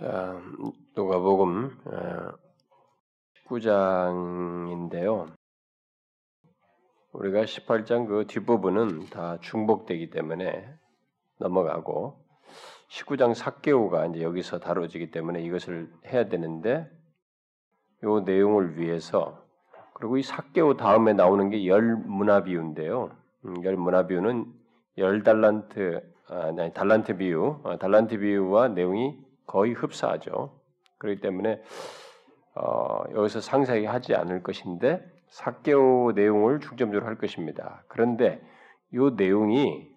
자, 누가복음 9장인데요. 우리가 18장 그 뒷부분은 다 중복되기 때문에 넘어가고 19장 사개오가 이제 여기서 다뤄지기 때문에 이것을 해야 되는데 요 내용을 위해서 그리고 이 사개오 다음에 나오는 게 열 문화 비유인데요. 음, 열문화 비유는 열 달란트 아, 달란트 비유, 어, 달란트 비유와 내용이 거의 흡사하죠. 그렇기 때문에 어, 여기서 상세하게 하지 않을 것인데 사개오 내용을 중점적으로 할 것입니다. 그런데 이 내용이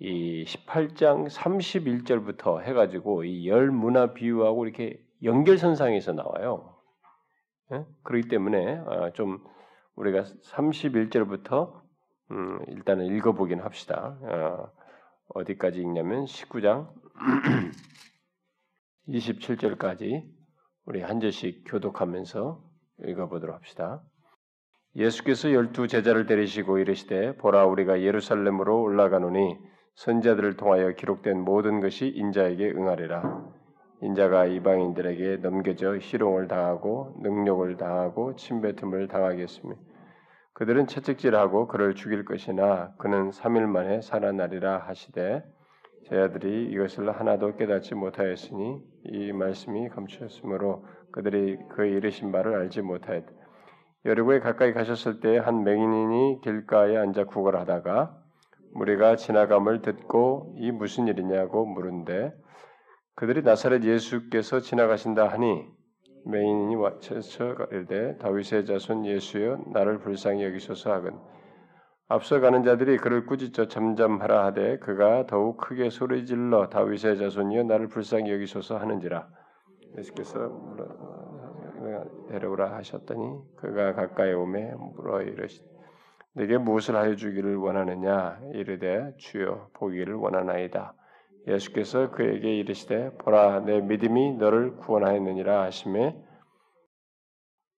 이 18장 31절부터 해가지고 이 열 문화 비유하고 이렇게 연결선상에서 나와요. 예? 그렇기 때문에 어, 좀 우리가 31절부터 음, 일단은 읽어보긴 합시다. 어, 디까지 읽냐면 19장 27절까지 우리 한 절씩 교독하면서 읽어보도록 합시다. 예수께서 열두 제자를 데리시고 이르시되 보라 우리가 예루살렘으로 올라가노니 선자들을 통하여 기록된 모든 것이 인자에게 응하리라. 인자가 이방인들에게 넘겨져 희롱을 당하고 능욕을 당하고 침뱉음을 당하겠으며 그들은 채찍질하고 그를 죽일 것이나 그는 3일 만에 살아나리라 하시되 제자들이 이것을 하나도 깨닫지 못하였으니 이 말씀이 감추었으므로 그들이 그 이르신 바를 알지 못하였다. 여리고에 가까이 가셨을 때 한 맹인이 길가에 앉아 구걸하다가 무리가 지나감을 듣고 이 무슨 일이냐고 물은데 그들이 나사렛 예수께서 지나가신다 하니 맹인이 와쳐서 이르되 다윗의 자손 예수여 나를 불쌍히 여기소서 하건 앞서 가는 자들이 그를 꾸짖어 잠잠하라 하되 그가 더욱 크게 소리질러 다윗의 자손이여 나를 불쌍히 여기소서 하는지라. 예수께서 데려오라 하셨더니 그가 가까이 오매 물어 이르시 내게 무엇을 하여 주기를 원하느냐? 이르되 주여 보기를 원하나이다. 예수께서 그에게 이르시되 보라 내 믿음이 너를 구원하였느니라 하심에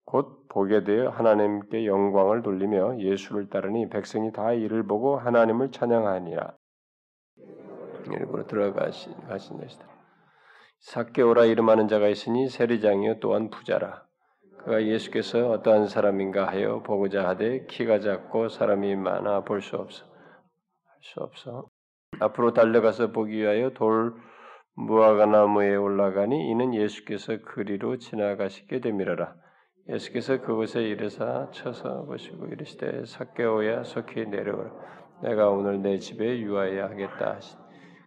곧 보게 되어 하나님께 영광을 돌리며 예수를 따르니 백성이 다 이를 보고 하나님을 찬양하니라. 일부러 들어가신 가신 것이다. 사개오라 이름하는 자가 있으니 세리장이요 또한 부자라. 그가 예수께서 어떠한 사람인가 하여 보고자 하되 키가 작고 사람이 많아 볼 수 없어. 할 수 없어. 앞으로 달려가서 보기 위하여 돌 무화과나무에 올라가니 이는 예수께서 그리로 지나가시게 되밀어라. 예수께서 그곳에 이르사 쳐서 보시고 이르시되 삭개오야 속히 내려오라. 내가 오늘 내 집에 유하여야 하겠다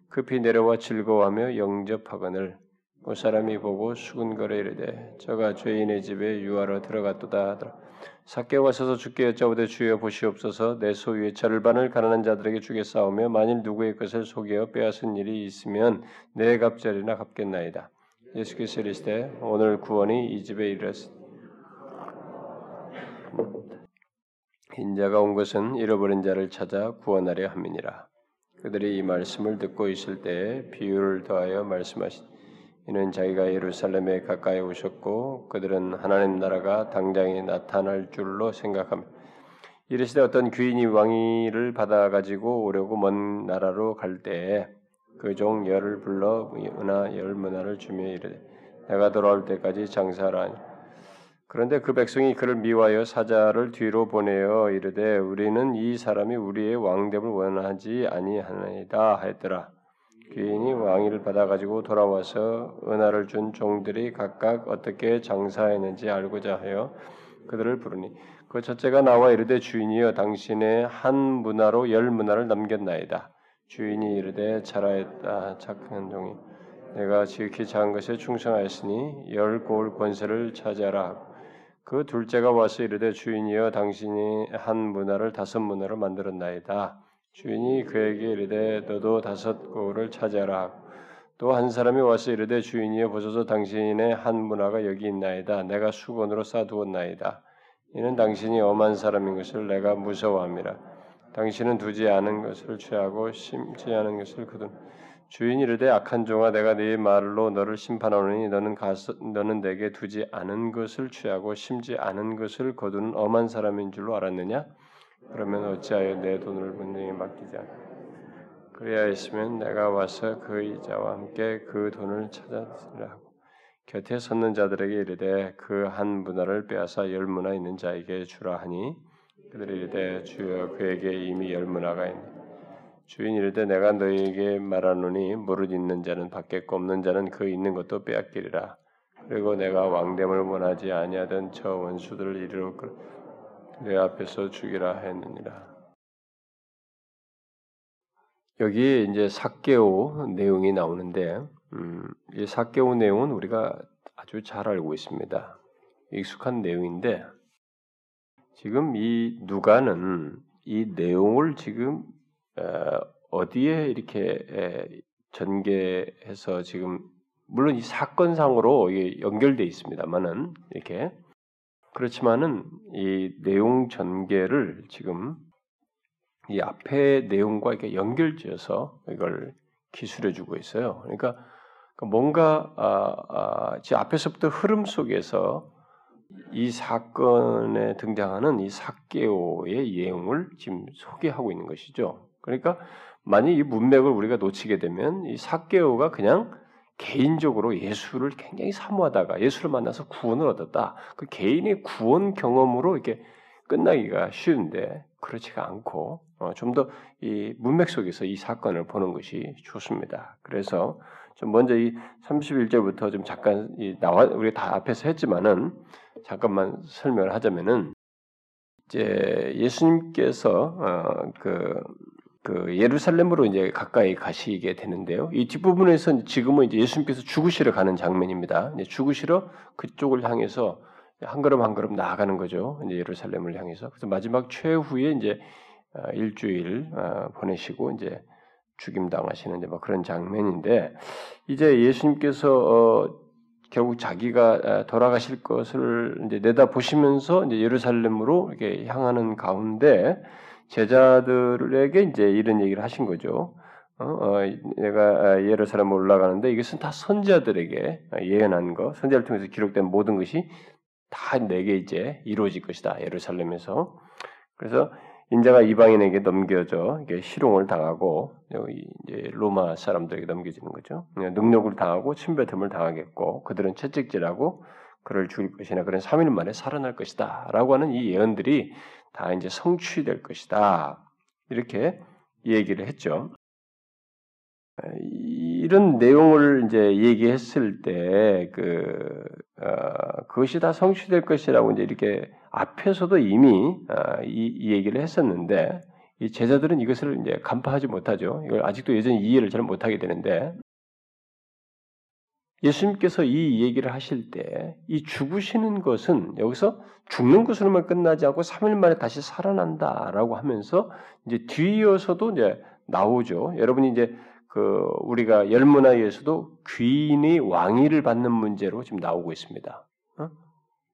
급히 내려와 즐거워하며 영접하거늘 그 사람이 보고 수군거려 이르되 저가 죄인의 집에 유하러 들어갔도다 하더라. 삭개오가 서서 주께 여짜오되 주여 보시옵소서. 내 소유의 절반을 가난한 자들에게 주겠사오며 만일 누구의 것을 속여 빼앗은 일이 있으면 내 갑절이나 갚겠나이다. 예수께서 이르시되 오늘 구원이 이 집에 이르렀으니 인자가 온 것은 잃어버린 자를 찾아 구원하려 함이니라. 그들이 이 말씀을 듣고 있을 때에 비유를 더하여 말씀하신 이는 자기가 예루살렘에 가까이 오셨고 그들은 하나님 나라가 당장에 나타날 줄로 생각하며 이르시되 어떤 귀인이 왕위를 받아 가지고 오려고 먼 나라로 갈 때에 그 종 열을 불러 은하 열 문화를 주며 이르되 내가 돌아올 때까지 장사하라 그런데 그 백성이 그를 미워하여 사자를 뒤로 보내어 이르되 우리는 이 사람이 우리의 왕됨을 원하지 아니하나이다 하였더라. 귀인이 왕위를 받아가지고 돌아와서 은하를 준 종들이 각각 어떻게 장사했는지 알고자 하여 그들을 부르니 그 첫째가 나와 이르되 주인이여 당신의 한 문화로 열 문화를 남겼나이다. 주인이 이르되 잘하였다 착한 종이 내가 지극히 작은 것에 충성하였으니 열 고을 권세를 차지하라 그 둘째가 와서 이르되 주인이여 당신이 한 문화를 다섯 문화로 만들었나이다. 주인이 그에게 이르되 너도 다섯 고를 차지하라. 또 한 사람이 와서 이르되 주인이여 보소서 당신의 한 문화가 여기 있나이다. 내가 수건으로 싸두었나이다. 이는 당신이 엄한 사람인 것을 내가 무서워함이라. 당신은 두지 않은 것을 취하고 심지 않은 것을 거둔. 주인이 이르되 악한 종아 내가 네 말로 너를 심판하노니 너는 가서 너는 내게 두지 않은 것을 취하고 심지 않은 것을 거두는 엄한 사람인 줄로 알았느냐? 그러면 어찌하여 내 돈을 분명히 맡기지 않? 그래야 했으면 내가 와서 그 이자와 함께 그 돈을 찾았으라 하고 곁에 섰는 자들에게 이르되 그 한 문화를 빼앗아 열 문화 있는 자에게 주라 하니 그들이 이르되 주여 그에게 이미 열 문화가 있네 주인 이르되 내가 너희에게 말하노니 무릇 있는 자는 받겠고 없는 자는 그 있는 것도 빼앗기리라 그리고 내가 왕됨을 원하지 아니하던 저 원수들을 이르러 내 앞에서 죽이라 했느니라 여기 이제 사개오 내용이 나오는데 음, 이 사개오 내용은 우리가 아주 잘 알고 있습니다. 익숙한 내용인데 지금 이 누가는 이 내용을 지금 어, 디에 이렇게 전개해서 지금 물론 이 사건상으로 연결돼 있습니다만은 이렇게 그렇지만은 이 내용 전개를 지금 이 앞에 내용과 이렇게 연결지어서 이걸 기술해주고 있어요. 그러니까 뭔가 아, 아, 지 앞에서부터 흐름 속에서 이 사건에 등장하는 이 사개오의 예용을 지금 소개하고 있는 것이죠. 그러니까 만약 이 문맥을 우리가 놓치게 되면 이 사개오가 그냥 개인적으로 예수를 굉장히 사모하다가 예수를 만나서 구원을 얻었다. 그 개인의 구원 경험으로 이렇게 끝나기가 쉬운데 그렇지가 않고 어, 좀 더 이 문맥 속에서 이 사건을 보는 것이 좋습니다. 그래서 좀 먼저 이 31절부터 좀 잠깐 나와 우리 다 앞에서 했지만은 잠깐만 설명을 하자면은 이제 예수님께서 어, 그, 그 예루살렘으로 이제 가까이 가시게 되는데요. 이 뒷부분에서 지금은 이제 예수님께서 죽으시러 가는 장면입니다. 이제 죽으시러 그쪽을 향해서 한 걸음 한 걸음 나아가는 거죠. 이제 예루살렘을 향해서. 그래서 마지막 최후에 이제 어, 일주일 어, 보내시고 이제 죽임 당하시는 뭐 그런 장면인데 이제 예수님께서 어 결국 자기가 돌아가실 것을 이제 내다 보시면서 이제 예루살렘으로 이렇게 향하는 가운데 제자들에게 이제 이런 얘기를 하신 거죠. 어, 어 내가 예루살렘 올라가는데 이것은 다 선자들에게 예언한 거, 선자를 통해서 기록된 모든 것이 다 내게 이제 이루어질 것이다. 예루살렘에서. 그래서 인자가 이방인에게 넘겨져 실용을 당하고 이제 로마 사람들에게 넘겨지는 거죠. 능력을 당하고 침뱉음을 당하겠고 그들은 채찍질하고 그를 죽일 것이나 그런 3일 만에 살아날 것이다라고 하는 이 예언들이 다 이제 성취될 것이다. 이렇게 얘기를 했죠. 이런 내용을 이제 얘기했을 때, 그, 어, 그것이 다 성취될 것이라고 이제 이렇게 앞에서도 이미 어, 이, 이, 얘기를 했었는데, 이 제자들은 이것을 이제 간파하지 못하죠. 이걸 아직도 여전히 이해를 잘 못하게 되는데, 예수님께서 이 얘기를 하실 때, 이 죽으시는 것은 여기서 죽는 것으로만 끝나지 않고 3일 만에 다시 살아난다라고 하면서 이제 뒤이어서도 이제 나오죠. 여러분이 이제 그 우리가 열문화에서도 귀인이 왕위를 받는 문제로 지금 나오고 있습니다. 어?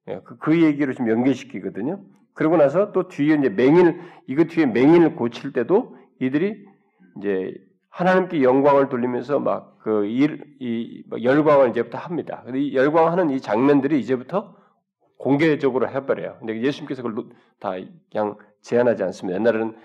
예, 그, 그 얘기를 좀 연계시키거든요. 그러고 나서 또 뒤에 이제 맹인 이거 뒤에 맹인을 고칠 때도 이들이 이제 하나님께 영광을 돌리면서 막그이 열광을 이제부터 합니다. 근데 이 열광하는 이 장면들이 이제부터 공개적으로 해버려요. 근데 예수님께서 그걸 다 그냥 제한하지 않습니다. 옛날에는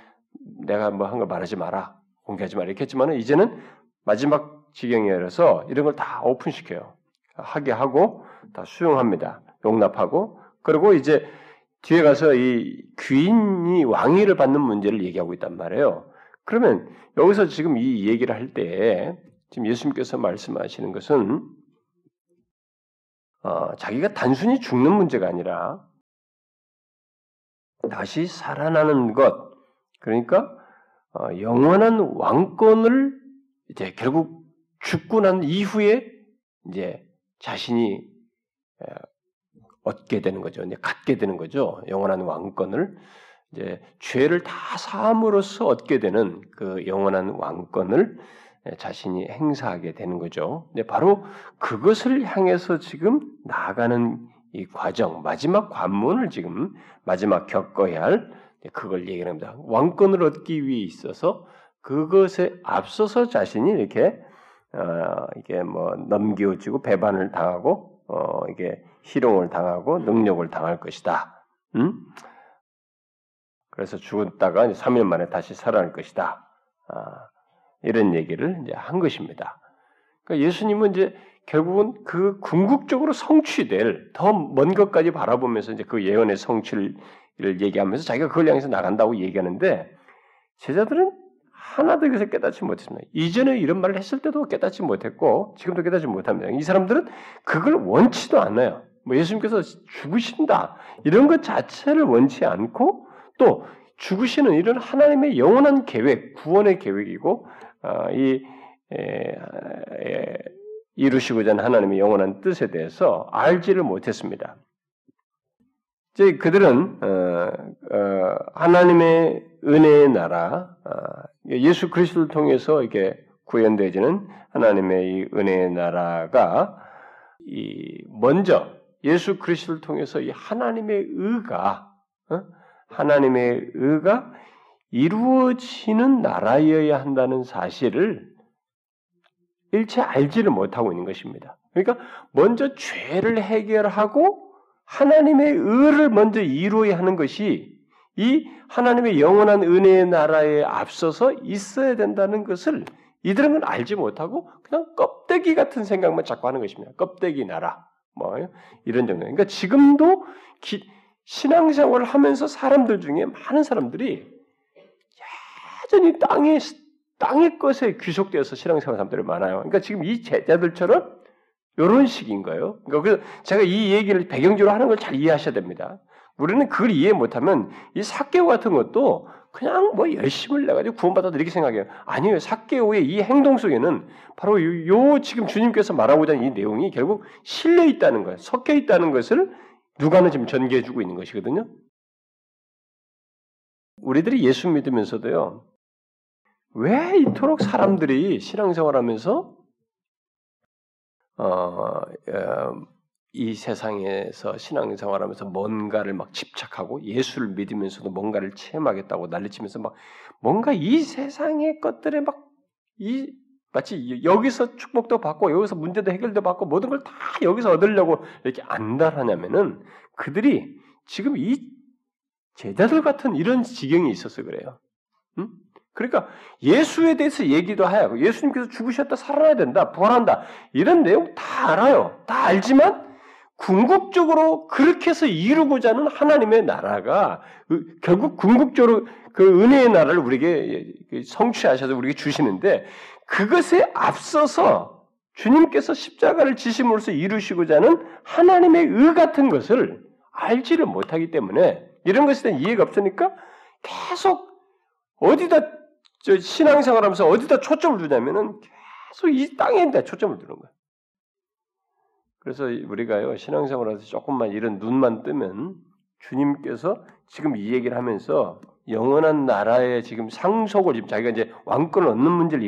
내가 뭐 한 걸 말하지 마라. 공개하지 말라 이렇게 했지만 이제는 마지막 지경이라서 이런 걸 다 오픈시켜요. 하게 하고 다 수용합니다. 용납하고 그리고 이제 뒤에 가서 이 귀인이 왕위를 받는 문제를 얘기하고 있단 말이에요. 그러면 여기서 지금 이 얘기를 할 때 지금 예수님께서 말씀하시는 것은 어, 자기가 단순히 죽는 문제가 아니라 다시 살아나는 것 그러니까 어, 영원한 왕권을 이제 결국 죽고 난 이후에 이제 자신이 얻게 되는 거죠. 이제 갖게 되는 거죠. 영원한 왕권을 이제 죄를 다 사함으로써 얻게 되는 그 영원한 왕권을 자신이 행사하게 되는 거죠. 근데 바로 그것을 향해서 지금 나아가는 이 과정, 마지막 관문을 지금 마지막 겪어야 할 그걸 얘기합니다. 왕권을 얻기 위해 있어서 그것에 앞서서 자신이 이렇게 어, 이게 뭐 넘겨지고 배반을 당하고 어, 이게 희롱을 당하고 능력을 당할 것이다. 음? 그래서 죽었다가 3일 만에 다시 살아날 것이다. 아, 이런 얘기를 이제 한 것입니다. 그러니까 예수님은 이제 결국은 그 궁극적으로 성취될 더 먼 것까지 바라보면서 이제 그 예언의 성취를 얘기하면서 자기가 그걸 향해서 나간다고 얘기하는데 제자들은 하나도 그것을 깨닫지 못했습니다. 이전에 이런 말을 했을 때도 깨닫지 못했고 지금도 깨닫지 못합니다. 이 사람들은 그걸 원치도 않아요. 뭐 예수님께서 죽으신다 이런 것 자체를 원치 않고 또 죽으시는 이런 하나님의 영원한 계획, 구원의 계획이고 어, 이 에, 에, 이루시고자 하는 하나님의 영원한 뜻에 대해서 알지를 못했습니다. 이제 그들은 어, 어, 하나님의 은혜의 나라, 어, 예수 그리스도를 통해서 이게 구현되어지는 하나님의 이 은혜의 나라가 이 먼저 예수 그리스도를 통해서 이 하나님의 의가 어? 하나님의 의가 이루어지는 나라여야 한다는 사실을 일체 알지를 못하고 있는 것입니다. 그러니까 먼저 죄를 해결하고 하나님의 의를 먼저 이루어야 하는 것이 이 하나님의 영원한 은혜의 나라에 앞서서 있어야 된다는 것을 이들은 건 알지 못하고 그냥 껍데기 같은 생각만 자꾸 하는 것입니다. 껍데기 나라 뭐 이런 정도. 그러니까 지금도 기, 신앙생활을 하면서 사람들 중에 많은 사람들이 여전히 땅의 땅의 것에 귀속되어서 신앙생활 사람들이 많아요. 그러니까 지금 이 제자들처럼 이런 식인 거예요. 그러니까 제가 이 얘기를 배경적으로 하는 걸 잘 이해하셔야 됩니다. 우리는 그걸 이해 못하면 이 사개오 같은 것도 그냥 뭐 열심을 내가지고 구원받았다 이렇게 생각해요. 아니에요. 사개오의 이 행동 속에는 바로 요, 요 지금 주님께서 말하고자 하는 이 내용이 결국 실려 있다는 거예요. 섞여 있다는 것을 누가는 지금 전개해주고 있는 것이거든요. 우리들이 예수 믿으면서도요. 왜 이토록 사람들이 신앙생활 하면서 어, 어, 이 세상에서 신앙생활 하면서 뭔가를 막 집착하고 예수를 믿으면서도 뭔가를 체험하겠다고 난리치면서 막 뭔가 이 세상의 것들에 막 이 마치 여기서 축복도 받고 여기서 문제도 해결도 받고 모든 걸 다 여기서 얻으려고 이렇게 안달하냐면은 그들이 지금 이 제자들 같은 이런 지경이 있어서 그래요. 응? 그러니까 예수에 대해서 얘기도 하고 예수님께서 죽으셨다 살아나야 된다 부활한다 이런 내용 다 알아요. 다 알지만 궁극적으로 그렇게 해서 이루고자 하는 하나님의 나라가 결국 궁극적으로 그 은혜의 나라를 우리에게 성취하셔서 우리에게 주시는데 그것에 앞서서 주님께서 십자가를 지심으로써 이루시고자 하는 하나님의 의 같은 것을 알지를 못하기 때문에 이런 것에 대한 이해가 없으니까 계속 어디다 신앙생활하면서 어디다 초점을 두냐면은 계속 이 땅에 초점을 두는 거예요. 그래서 우리가요 신앙생활에서 조금만 이런 눈만 뜨면 주님께서 지금 이 얘기를 하면서 영원한 나라의 지금 상속을 지금 자기가 이제 왕권을 얻는 문제를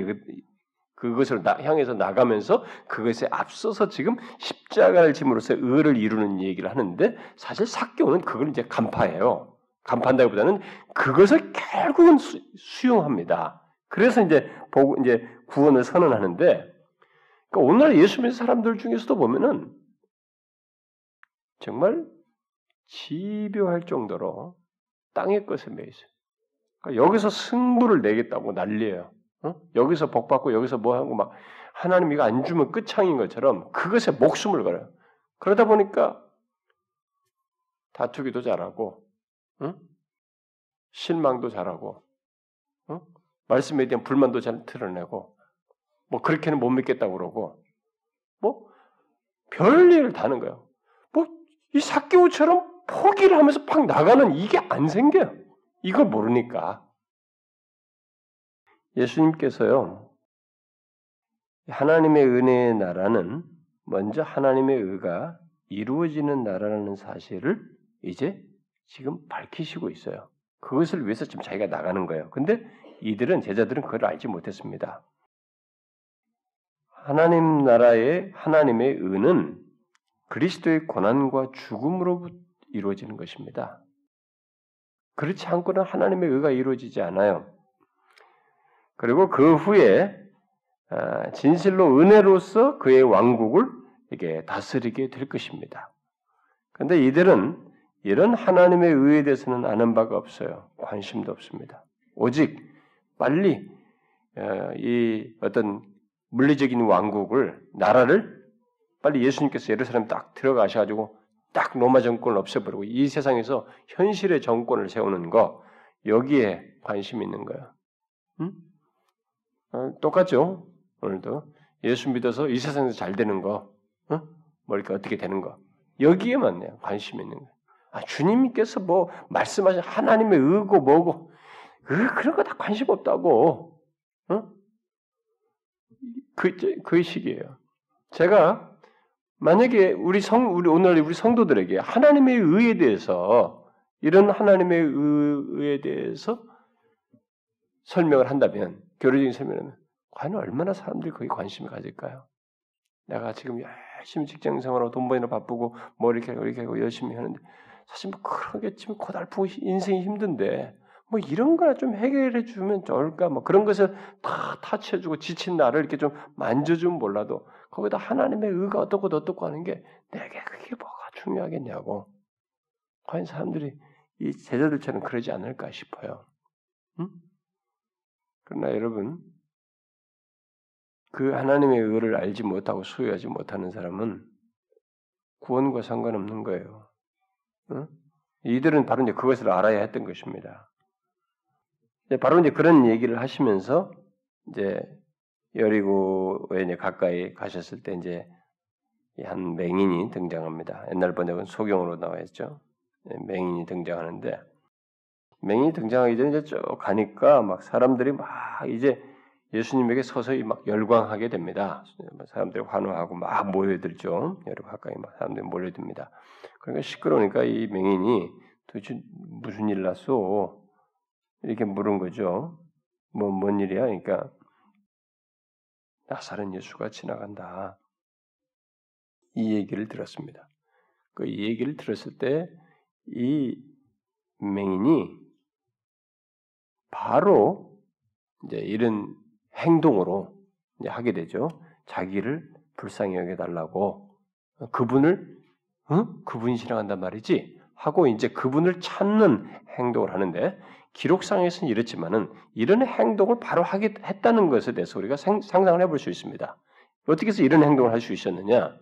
그것을 나, 향해서 나가면서 그것에 앞서서 지금 십자가를 짐으로써 의를 이루는 얘기를 하는데 사실 사교는 그걸 이제 간파해요. 간파한다기보다는 그것을 결국은 수, 수용합니다. 그래서 이제 보고 이제 구원을 선언하는데 그러니까 오늘날 예수 믿는 사람들 중에서도 보면은 정말 집요할 정도로 땅의 것에 매 있어요. 그러니까 여기서 승부를 내겠다고 난리예요. 어? 여기서 복 받고 여기서 뭐 하고 막 하나님 이거 안 주면 끝창인 것처럼 그것에 목숨을 걸어요. 그러다 보니까 다투기도 잘하고, 응? 실망도 잘하고, 응? 말씀에 대한 불만도 잘 드러내고, 뭐 그렇게는 못 믿겠다고 그러고 뭐 별일을 다는 거예요. 뭐 이 사개오처럼 포기를 하면서 팍 나가는 이게 안 생겨요. 이걸 모르니까. 예수님께서요. 하나님의 은혜의 나라는 먼저 하나님의 의가 이루어지는 나라라는 사실을 이제 지금 밝히시고 있어요. 그것을 위해서 지금 자기가 나가는 거예요. 근데 이들은 제자들은 그걸 알지 못했습니다. 하나님 나라의 하나님의 의는 그리스도의 고난과 죽음으로 이루어지는 것입니다. 그렇지 않고는 하나님의 의가 이루어지지 않아요. 그리고 그 후에 아, 진실로 은혜로서 그의 왕국을 이게 다스리게 될 것입니다. 그런데 이들은 이런 하나님의 의에 대해서는 아는 바가 없어요. 관심도 없습니다. 오직 빨리 어, 이 어떤 물리적인 왕국을 나라를 빨리 예수님께서 예루살렘 딱 들어가셔가지고 딱 로마 정권을 없애버리고 이 세상에서 현실의 정권을 세우는 거 여기에 관심 있는 거야. 응? 어, 똑같죠? 오늘도 예수 믿어서 이 세상에서 잘 되는 거, 어? 뭐 이렇게 어떻게 되는 거 여기에만 관심 있는 거야. 아, 주님께서 뭐 말씀하신 하나님의 의고 뭐고 그, 그런 거 다 관심 없다고. 어? 그, 그 식이에요. 제가 만약에 우리 성, 우리 오늘 우리 성도들에게 하나님의 의에 대해서 이런 하나님의 의에 대해서 설명을 한다면 교류적인 설명은 과연 얼마나 사람들이 거기 관심을 가질까요? 내가 지금 열심히 직장 생활하고 돈 버느라 바쁘고 뭐 이렇게 하고 이렇게 하고 열심히 하는데 사실 뭐 그러겠지만 고달프고 인생이 힘든데 뭐 이런 거나 좀 해결해 주면 좋을까? 뭐 그런 것을 다 타치해주고 지친 나를 이렇게 좀 만져주면 몰라도 거기다 하나님의 의가 어떻고 어떻고 하는 게 내게 그게 뭐가 중요하겠냐고. 과연 사람들이 이 제자들처럼 그러지 않을까 싶어요. 응? 그러나 여러분 그 하나님의 의를 알지 못하고 소유하지 못하는 사람은 구원과 상관없는 거예요. 응? 이들은 바로 이제 그것을 알아야 했던 것입니다. 바로 이제 그런 얘기를 하시면서 이제 여리고에 이제 가까이 가셨을 때 이제 한 맹인이 등장합니다. 옛날 번역은 소경으로 나와 있죠. 네, 맹인이 등장하는데 맹인이 등장하기 전에 이제 쭉 가니까 막 사람들이 막 이제 예수님에게 서서히 막 열광하게 됩니다. 사람들이 환호하고 막 모여들죠. 여러 가까이 막 사람들이 몰려듭니다. 그러니까 시끄러우니까 이 맹인이 도대체 무슨 일 났어? 이렇게 물은 거죠. 뭐, 뭔 일이야? 그러니까, 나사렛 예수가 지나간다. 이 얘기를 들었습니다. 그 얘기를 들었을 때, 이 맹인이 바로 이제 이런 행동으로 이제 하게 되죠. 자기를 불쌍히 여겨 달라고 그분을 응? 그분이 지나간단 말이지 하고 이제 그분을 찾는 행동을 하는데 기록상에서는 이렇지만은 이런 행동을 바로 하게 했다는 것에 대해서 우리가 상, 상을 해볼 수 있습니다. 어떻게 해서 이런 행동을 할 수 있었느냐?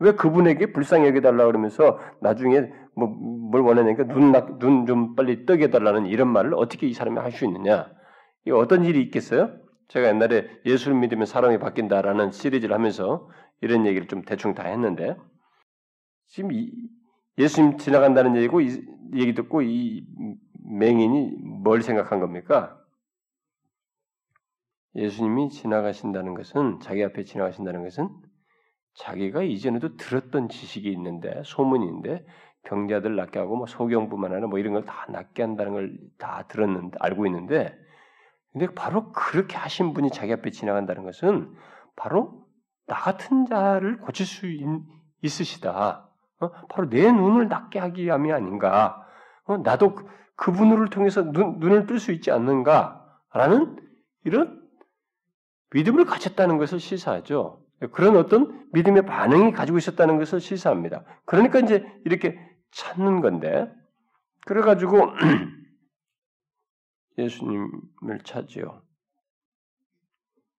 왜 그분에게 불쌍히 여겨달라 그러면서 나중에 뭐 뭘 원하냐니까 눈 눈 좀 빨리 뜨게 해달라는 이런 말을 어떻게 이 사람이 할 수 있느냐? 이 어떤 일이 있겠어요? 제가 옛날에 예수를 믿으면 사람이 바뀐다라는 시리즈를 하면서 이런 얘기를 좀 대충 다 했는데 지금 이, 예수님 지나간다는 얘기고 이 얘기 듣고 이 맹인이 뭘 생각한 겁니까? 예수님이 지나가신다는 것은 자기 앞에 지나가신다는 것은 자기가 이전에도 들었던 지식이 있는데 소문인데 병자들 낫게 하고 뭐 소경뿐만 아니라 뭐 이런 걸 다 낫게 한다는 걸 다 들었는데 알고 있는데 근데 바로 그렇게 하신 분이 자기 앞에 지나간다는 것은 바로 나 같은 자를 고칠 수 있, 으시다 어? 바로 내 눈을 낫게 하기 위함이 아닌가. 어? 나도 그분을 통해서 눈, 눈을 뜰 수 있지 않는가라는 이런 믿음을 가졌다는 것을 시사하죠. 그런 어떤 믿음의 반응이 가지고 있었다는 것을 시사합니다. 그러니까 이제 이렇게 찾는 건데, 그래가지고 예수님을 찾지요.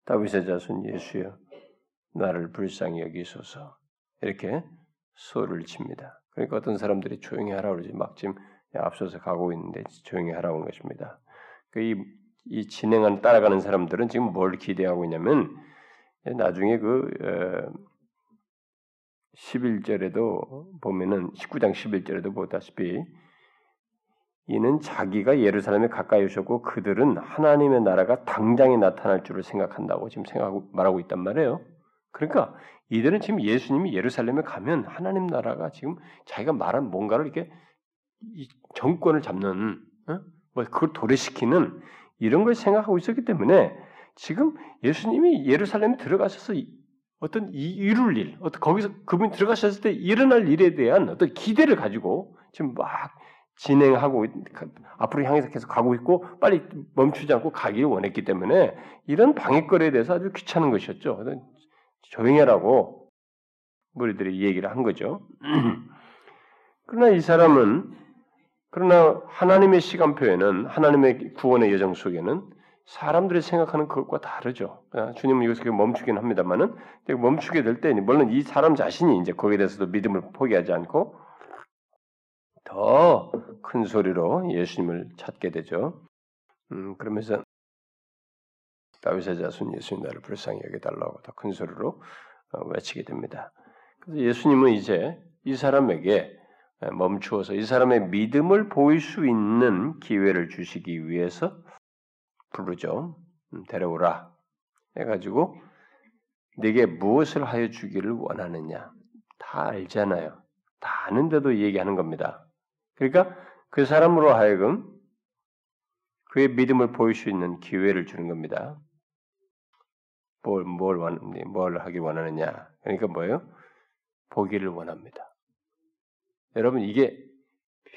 다윗의 자손 예수여, 나를 불쌍히 여기소서. 이렇게 소를 칩니다. 그러니까 어떤 사람들이 조용히 하라 그러지 막 지금 앞서서 가고 있는데 조용히 하라고 하는 것입니다. 그 이, 이 진행한 따라가는 사람들은 지금 뭘 기대하고 있냐면 나중에 그 어, 11절에도 보면은 19장 11절에도 보다시피 이는 자기가 예루살렘에 가까이 오셨고 그들은 하나님의 나라가 당장에 나타날 줄을 생각한다고 지금 생각하고 말하고 있단 말이에요. 그러니까 이들은 지금 예수님이 예루살렘에 가면 하나님 나라가 지금 자기가 말한 뭔가를 이렇게 정권을 잡는 어? 뭐 그걸 도래시키는 이런 걸 생각하고 있었기 때문에 지금 예수님이 예루살렘에 들어가셔서 어떤 이룰 일, 어떤 거기서 그분이 들어가셨을 때 일어날 일에 대한 어떤 기대를 가지고 지금 막 진행하고 앞으로 향해서 계속 가고 있고 빨리 멈추지 않고 가기를 원했기 때문에 이런 방해거리에 대해서 아주 귀찮은 것이었죠. 조용히 하라고 무리들이 얘기를 한 거죠. 그러나 이 사람은 그러나 하나님의 시간표에는 하나님의 구원의 여정 속에는 사람들이 생각하는 그것과 다르죠. 아, 주님은 이것을 멈추긴 합니다만은 멈추게 될 때, 물론 이 사람 자신이 이제 거기에 대해서도 믿음을 포기하지 않고 더 큰 소리로 예수님을 찾게 되죠. 음, 그러면서 다윗의 자손 예수님 나를 불쌍히 여겨달라고 더 큰 소리로 어, 외치게 됩니다. 그래서 예수님은 이제 이 사람에게 멈추어서 이 사람의 믿음을 보일 수 있는 기회를 주시기 위해서 부르죠. 음, 데려오라. 해가지고 네게 무엇을 하여 주기를 원하느냐. 다 알잖아요. 다 아는데도 얘기하는 겁니다. 그러니까 그 사람으로 하여금 그의 믿음을 보일 수 있는 기회를 주는 겁니다. 뭘, 뭘, 원, 뭘 하길 원하느냐. 그러니까 뭐예요? 보기를 원합니다. 여러분, 이게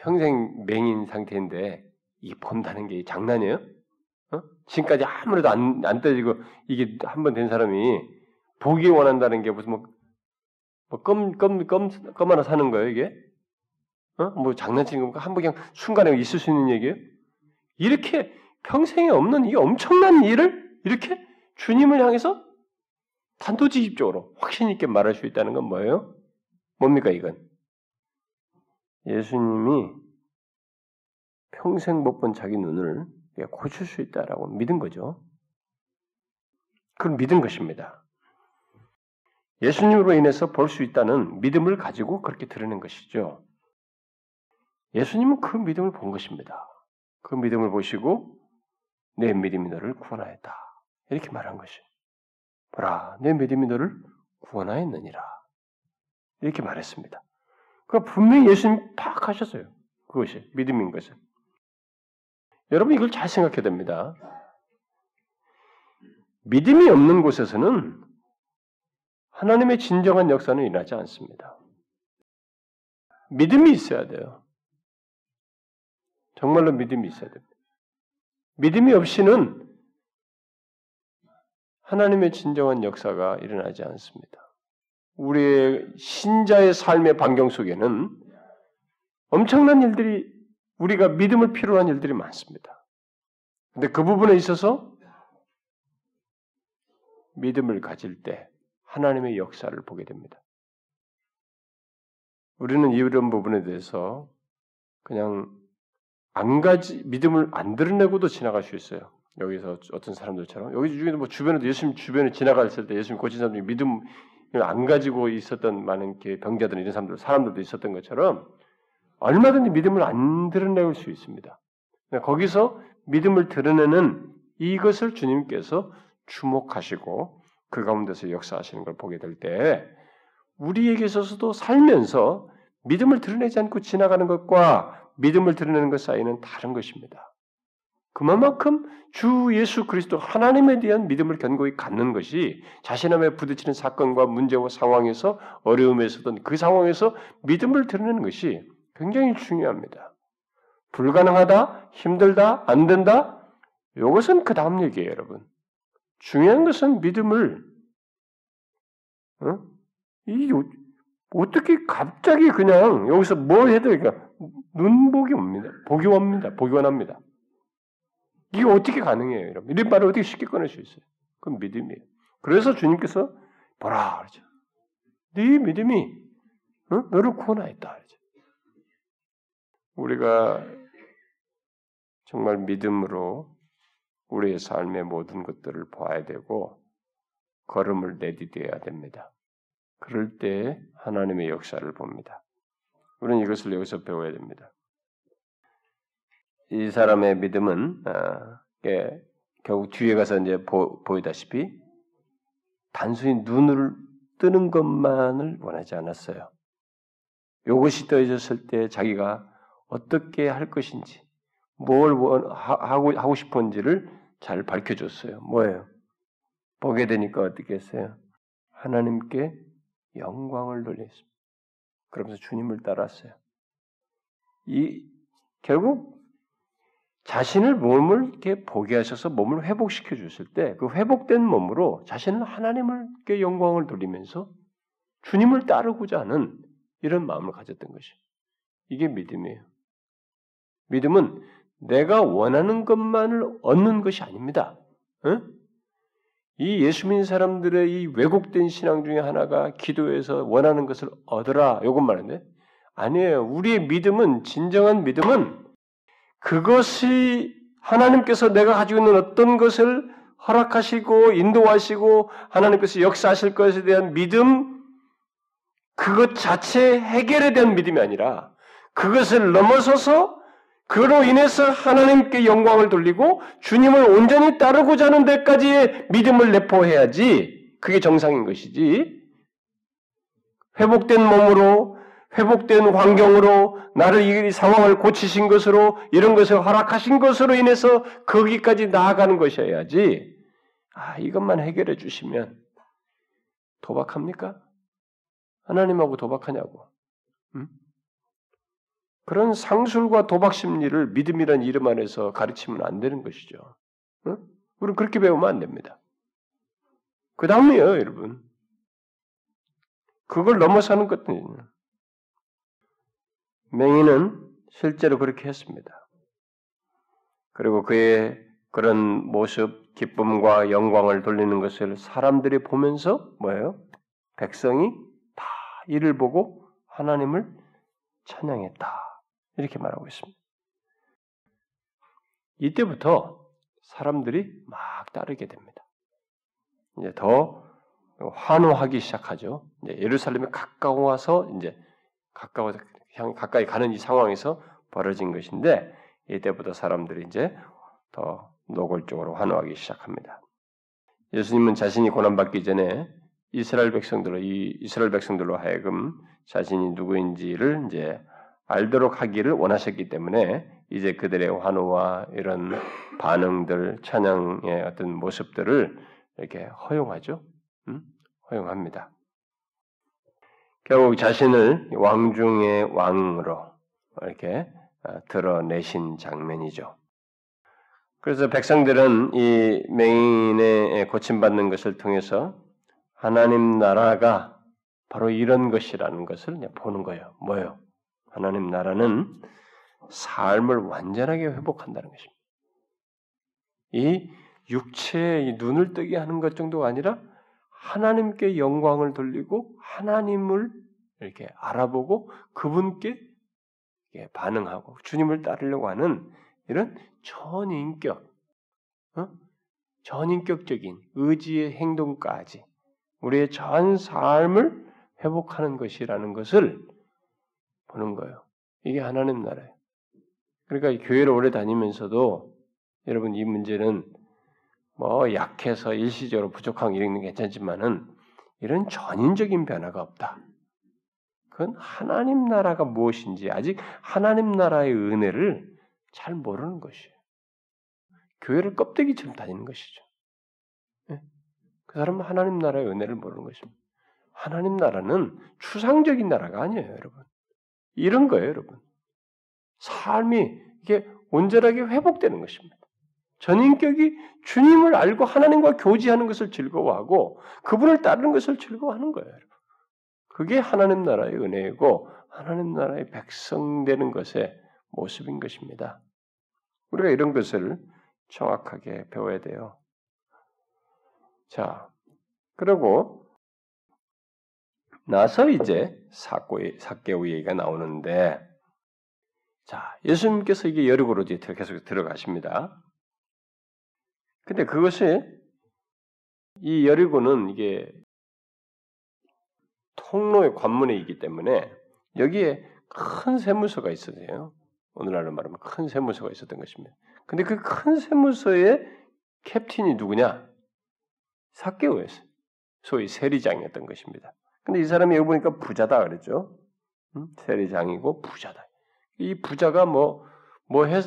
평생 맹인 상태인데, 이 본다는 게 장난이에요? 어? 지금까지 아무래도 안, 안 떠지고, 이게 한 번 된 사람이 보기 원한다는 게 무슨 뭐, 뭐 껌, 껌, 껌, 껌 하나 사는 거예요, 이게? 어? 뭐 장난치는 겁니까? 한번 그냥 순간에 있을 수 있는 얘기예요? 이렇게 평생에 없는 이 엄청난 일을 이렇게 주님을 향해서 단도직입적으로 확신 있게 말할 수 있다는 건 뭐예요? 뭡니까 이건? 예수님이 평생 못 본 자기 눈을 고칠 수 있다라고 믿은 거죠. 그걸 믿은 것입니다. 예수님으로 인해서 볼 수 있다는 믿음을 가지고 그렇게 드러낸 것이죠. 예수님은 그 믿음을 본 것입니다. 그 믿음을 보시고 내 믿음이 너를 구원하였다. 이렇게 말한 것이. 보라, 내 믿음이 너를 구원하였느니라. 이렇게 말했습니다. 그 분명히 예수님 파악하셨어요. 그것이 믿음인 것을. 여러분 이걸 잘 생각해야 됩니다. 믿음이 없는 곳에서는 하나님의 진정한 역사는 일어나지 않습니다. 믿음이 있어야 돼요. 정말로 믿음이 있어야 됩니다. 믿음이 없이는 하나님의 진정한 역사가 일어나지 않습니다. 우리의 신자의 삶의 반경 속에는 엄청난 일들이 우리가 믿음을 필요로 한 일들이 많습니다. 근데 그 부분에 있어서 믿음을 가질 때 하나님의 역사를 보게 됩니다. 우리는 이런 부분에 대해서 그냥 안 가지 믿음을 안 드러내고도 지나갈 수 있어요. 여기서 어떤 사람들처럼 여기 중에도 뭐 주변에도 예수님 주변에 지나갔을 때 예수님 고친 사람들이 믿음을 안 가지고 있었던 많은 병자들 이런 사람들 사람들도 있었던 것처럼 얼마든지 믿음을 안 드러낼 수 있습니다. 거기서 믿음을 드러내는 이것을 주님께서 주목하시고 그 가운데서 역사하시는 걸 보게 될 때 우리에게 있어서도 살면서 믿음을 드러내지 않고 지나가는 것과 믿음을 드러내는 것 사이는 다른 것입니다. 그만큼 주 예수 그리스도 하나님에 대한 믿음을 견고히 갖는 것이 자신함에 부딪히는 사건과 문제와 상황에서 어려움에 서든 그 상황에서 믿음을 드러내는 것이 굉장히 중요합니다. 불가능하다, 힘들다, 안 된다. 이것은 그 다음 얘기예요, 여러분. 중요한 것은 믿음을 어? 이 어떻게 갑자기 그냥 여기서 뭐 해도 그러니까 눈복이 옵니다. 복이 옵니다. 복이 원합니다. 이게 어떻게 가능해요, 여러분? 이런 말을 어떻게 쉽게 꺼낼 수 있어요? 그건 믿음이에요. 그래서 주님께서 보라 그러죠. 네 믿음이 어? 너를 구원하였다 그러죠. 우리가 정말 믿음으로 우리의 삶의 모든 것들을 봐야 되고 걸음을 내디뎌야 됩니다. 그럴 때 하나님의 역사를 봅니다. 우리는 이것을 여기서 배워야 됩니다. 이 사람의 믿음은 아, 결국 뒤에 가서 이제 보, 보이다시피 단순히 눈을 뜨는 것만을 원하지 않았어요. 이것이 떠졌을 때 자기가 어떻게 할 것인지, 뭘 원, 하고, 하고 싶은지를 잘 밝혀줬어요. 뭐예요? 보게 되니까 어떻게 했어요? 하나님께 영광을 돌렸습니다. 그러면서 주님을 따랐어요. 이 결국 자신을 몸을 이렇게 보게 하셔서 몸을 회복시켜 줬을 때그 회복된 몸으로 자신은 하나님께 영광을 돌리면서 주님을 따르고자 하는 이런 마음을 가졌던 것이 이게 믿음이에요. 믿음은 내가 원하는 것만을 얻는 것이 아닙니다. 응? 이 예수 믿는 사람들의 이 왜곡된 신앙 중에 하나가 기도에서 원하는 것을 얻으라 요것 말인데 아니에요. 우리의 믿음은 진정한 믿음은 그것이 하나님께서 내가 가지고 있는 어떤 것을 허락하시고 인도하시고 하나님께서 역사하실 것에 대한 믿음 그것 자체 해결에 대한 믿음이 아니라 그것을 넘어서서 그로 인해서 하나님께 영광을 돌리고 주님을 온전히 따르고자 하는 데까지의 믿음을 내포해야지 그게 정상인 것이지 회복된 몸으로 회복된 환경으로 나를 이 상황을 고치신 것으로 이런 것을 허락하신 것으로 인해서 거기까지 나아가는 것이어야지. 아, 이것만 해결해 주시면 도박합니까? 하나님하고 도박하냐고. 응? 그런 상술과 도박 심리를 믿음이란 이름 안에서 가르치면 안 되는 것이죠. 응? 우리는 그렇게 배우면 안 됩니다. 그 다음이에요, 여러분. 그걸 넘어서는 것들이 맹인은 실제로 그렇게 했습니다. 그리고 그의 그런 모습, 기쁨과 영광을 돌리는 것을 사람들이 보면서 뭐예요? 백성이 다 이를 보고 하나님을 찬양했다. 이렇게 말하고 있습니다. 이때부터 사람들이 막 따르게 됩니다. 이제 더 환호하기 시작하죠. 예루살렘에 가까워서 이제 가까워서 향 가까이 가는 이 상황에서 벌어진 것인데 이때부터 사람들이 이제 더 노골적으로 환호하기 시작합니다. 예수님은 자신이 고난받기 전에 이스라엘 백성들로 이 이스라엘 백성들로 하여금 자신이 누구인지를 이제 알도록 하기를 원하셨기 때문에 이제 그들의 환호와 이런 반응들, 찬양의 어떤 모습들을 이렇게 허용하죠. 음? 허용합니다. 결국 자신을 왕 중의 왕으로 이렇게 아, 드러내신 장면이죠. 그래서 백성들은 이 맹인의 고침받는 것을 통해서 하나님 나라가 바로 이런 것이라는 것을 보는 거예요. 뭐요? 하나님 나라는 삶을 완전하게 회복한다는 것입니다. 이 육체의 눈을 뜨게 하는 것 정도가 아니라 하나님께 영광을 돌리고 하나님을 이렇게 알아보고 그분께 반응하고 주님을 따르려고 하는 이런 전인격, 어? 전인격적인 의지의 행동까지 우리의 전 삶을 회복하는 것이라는 것을 보는 거예요. 이게 하나님 나라예요. 그러니까 교회를 오래 다니면서도 여러분 이 문제는 뭐 약해서 일시적으로 부족한 이런 게 괜찮지만은 이런 전인적인 변화가 없다. 그건 하나님 나라가 무엇인지 아직 하나님 나라의 은혜를 잘 모르는 것이에요. 교회를 껍데기처럼 다니는 것이죠. 네? 그 사람은 하나님 나라의 은혜를 모르는 것입니다. 하나님 나라는 추상적인 나라가 아니에요, 여러분. 이런 거예요, 여러분. 삶이 이게 온전하게 회복되는 것입니다. 전인격이 주님을 알고 하나님과 교제하는 것을 즐거워하고 그분을 따르는 것을 즐거워하는 거예요. 그게 하나님 나라의 은혜이고 하나님 나라의 백성 되는 것의 모습인 것입니다. 우리가 이런 것을 정확하게 배워야 돼요. 자, 그리고 나서 이제 사개오 얘기가 나오는데, 자, 예수님께서 이게 여리고로 계속 들어가십니다. 근데 그것이 이 여리고는 이게 통로의 관문에 있기 때문에 여기에 큰 세무서가 있어요. 오늘날로 말하면 큰 세무서가 있었던 것입니다. 근데 그 큰 세무서의 캡틴이 누구냐? 사케오였어요. 소위 세리장이었던 것입니다. 근데 이 사람이 여기 보니까 부자다 그랬죠. 음? 세리장이고 부자다. 이 부자가 뭐, 뭐 해,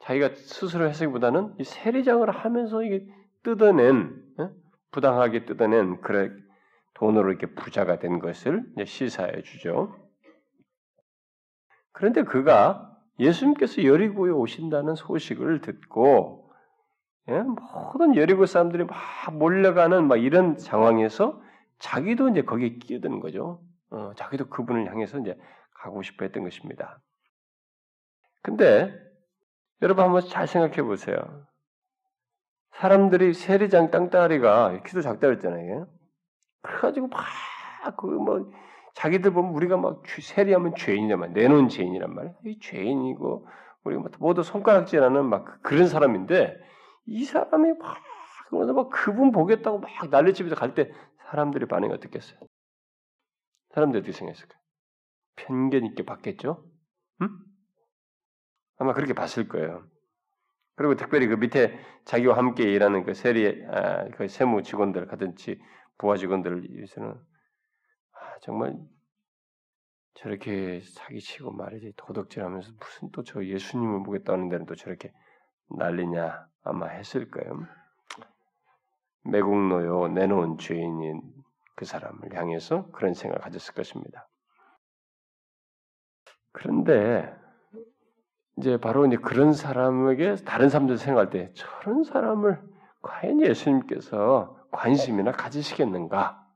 자기가 스스로 해석보다는 이 세리장을 하면서 이게 뜯어낸, 어? 부당하게 뜯어낸 그래, 돈으로 이렇게 부자가 된 것을 시사해 주죠. 그런데 그가 예수님께서 여리고에 오신다는 소식을 듣고 예? 모든 여리고 사람들이 막 몰려가는 막 이런 상황에서 자기도 이제 거기에 끼어드는 거죠. 어, 자기도 그분을 향해서 이제 가고 싶어 했던 것입니다. 근데 여러분 한번 잘 생각해 보세요. 사람들이 세리장 땅따리가 키도 작다 그랬잖아요. 그래가지고 막 그 뭐 자기들 보면 우리가 막 세리하면 죄인이란 내놓은 죄인이란 말이야. 이 죄인이고 우리가 모두 손가락질하는 막 그런 사람인데 이 사람이 막 그러면서 막 그분 보겠다고 막 난리집에서 갈 때 사람들의 반응이 어떻겠어요? 사람들이 어떻게 생각했을까요? 편견 있게 봤겠죠? 응? 아마 그렇게 봤을 거예요. 그리고 특별히 그 밑에 자기와 함께 일하는 그 세리, 아, 그 세무 직원들 같은지 부하 직원들을 위해서는 아, 정말 저렇게 사기치고 말이지 도덕질하면서 무슨 또 저 예수님을 보겠다는 데는 또 저렇게 난리냐 아마 했을 거예요. 매국노요 내놓은 죄인인 그 사람을 향해서 그런 생각을 가졌을 것입니다. 그런데 이제 바로 이제 그런 사람에게 다른 사람들 생각할 때 저런 사람을 과연 예수님께서 관심이나 가지시겠는가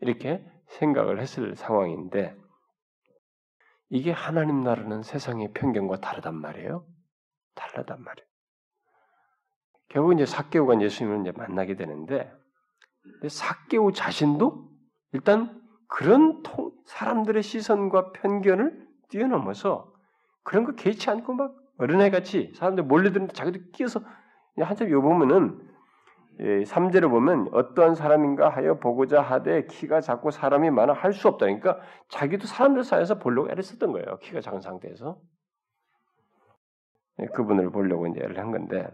이렇게 생각을 했을 상황인데 이게 하나님 나라는 세상의 편견과 다르단 말이에요. 다르단 말이에요. 결국 이제 사개오가 예수님을 이제 만나게 되는데 사개오 자신도 일단 그런 통, 사람들의 시선과 편견을 뛰어넘어서 그런 거 개의치 않고 막 어린애 같이 사람들 몰려드는데 자기도 끼어서 한참 요 보면은 3절을 보면 어떠한 사람인가 하여 보고자 하되 키가 작고 사람이 많아 할 수 없다. 그러니까 자기도 사람들 사이에서 보려고 애를 썼던 거예요. 키가 작은 상태에서. 예, 그분을 보려고 이제 애를 한 건데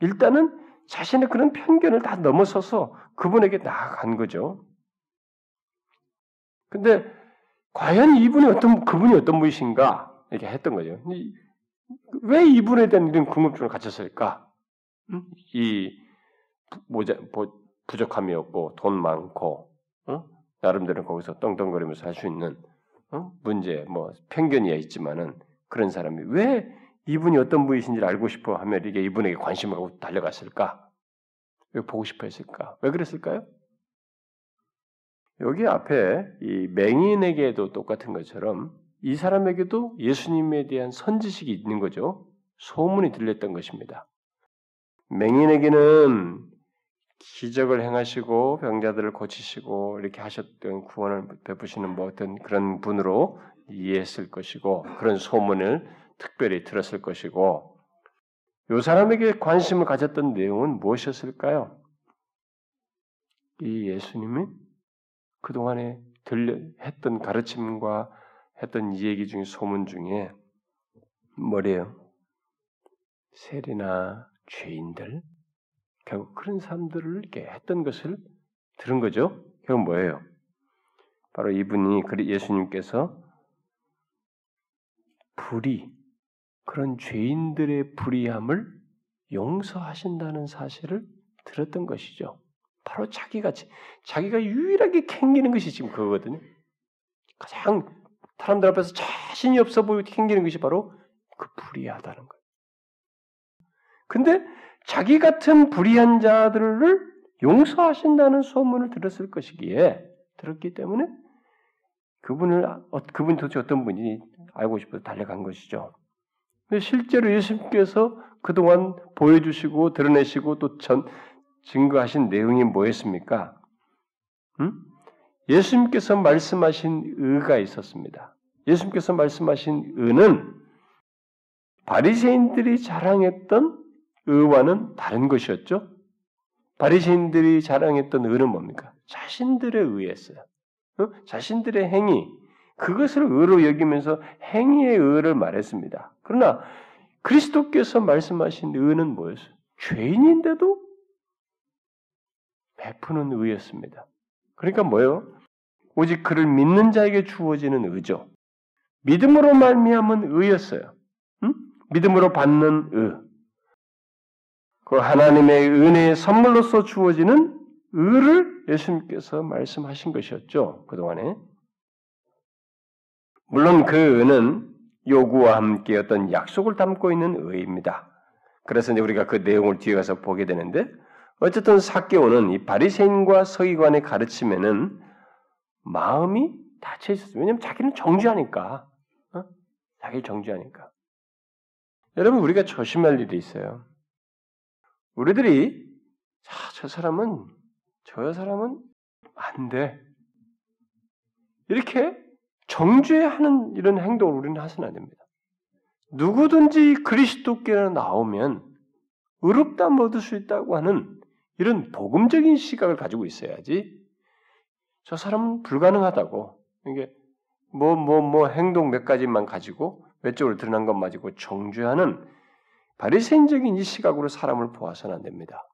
일단은 자신의 그런 편견을 다 넘어서서 그분에게 나아간 거죠. 근데 과연 이분이 어떤 그분이 어떤 분이신가 이렇게 했던 거죠. 왜 이분에 대한 이런 궁금증을 가졌을까? 이 모자, 부족함이 없고 돈 많고 어? 나름대로 거기서 떵떵거리면서 할 수 있는 어? 문제, 뭐 편견이 있지만은 그런 사람이 왜 이분이 어떤 분이신지를 알고 싶어 하면 이게 이분에게 관심을 갖고 달려갔을까? 왜 보고 싶어 했을까? 왜 그랬을까요? 여기 앞에 이 맹인에게도 똑같은 것처럼 이 사람에게도 예수님에 대한 선지식이 있는 거죠. 소문이 들렸던 것입니다. 맹인에게는 기적을 행하시고 병자들을 고치시고 이렇게 하셨던 구원을 베푸시는 뭐 어떤 그런 분으로 이해했을 것이고 그런 소문을 특별히 들었을 것이고 이 사람에게 관심을 가졌던 내용은 무엇이었을까요? 이 예수님이 그동안에 들려 했던 가르침과 했던 이 얘기 중에 소문 중에 뭐래요? 세리나 죄인들 결국 그런 사람들을 이렇게 했던 것을 들은 거죠. 결국 뭐예요? 바로 이분이 예수님께서 불의 그런 죄인들의 불의함을 용서하신다는 사실을 들었던 것이죠. 바로 자기가 자기가 유일하게 캥기는 것이 지금 그거거든요. 가장 사람들 앞에서 자신이 없어 보이고 캥기는 것이 바로 그 불의하다는 거예요. 근데 자기 같은 불의한 자들을 용서하신다는 소문을 들었을 것이기에 들었기 때문에 그분을 어, 그분이 도대체 어떤 분이 알고 싶어서 달려간 것이죠. 실제로 예수님께서 그동안 보여주시고 드러내시고 또 전, 증거하신 내용이 뭐였습니까? 음? 예수님께서 말씀하신 의가 있었습니다. 예수님께서 말씀하신 의는 바리새인들이 자랑했던 의와는 다른 것이었죠. 바리새인들이 자랑했던 의는 뭡니까? 자신들의 의였어요. 어? 자신들의 행위, 그것을 의로 여기면서 행위의 의를 말했습니다. 그러나 그리스도께서 말씀하신 의는 뭐였어요? 죄인인데도 베푸는 의였습니다. 그러니까 뭐요? 오직 그를 믿는 자에게 주어지는 의죠. 믿음으로 말미암은 의였어요. 응? 믿음으로 받는 의. 그 하나님의 은혜의 선물로서 주어지는 의를 예수님께서 말씀하신 것이었죠. 그동안에. 물론 그 의는 요구와 함께 어떤 약속을 담고 있는 의입니다. 그래서 이제 우리가 그 내용을 뒤에 가서 보게 되는데 어쨌든 사개오는 이 바리새인과 서기관의 가르침에는 마음이 닫혀 있었어요. 왜냐하면 자기는 정죄하니까. 어? 자기를 정죄하니까. 여러분 우리가 조심할 일이 있어요. 우리들이 자, 저 사람은 저 사람은 안 돼. 이렇게 정죄하는 이런 행동을 우리는 하서는 안 됩니다. 누구든지 그리스도께로 나오면 의롭다 얻을 수 있다고 하는 이런 복음적인 시각을 가지고 있어야지 저 사람은 불가능하다고 이게 뭐 뭐뭐 뭐, 뭐 행동 몇 가지만 가지고 외적으로 드러난 것만 가지고 정죄하는 바리새인적인 이 시각으로 사람을 보아서는 안 됩니다.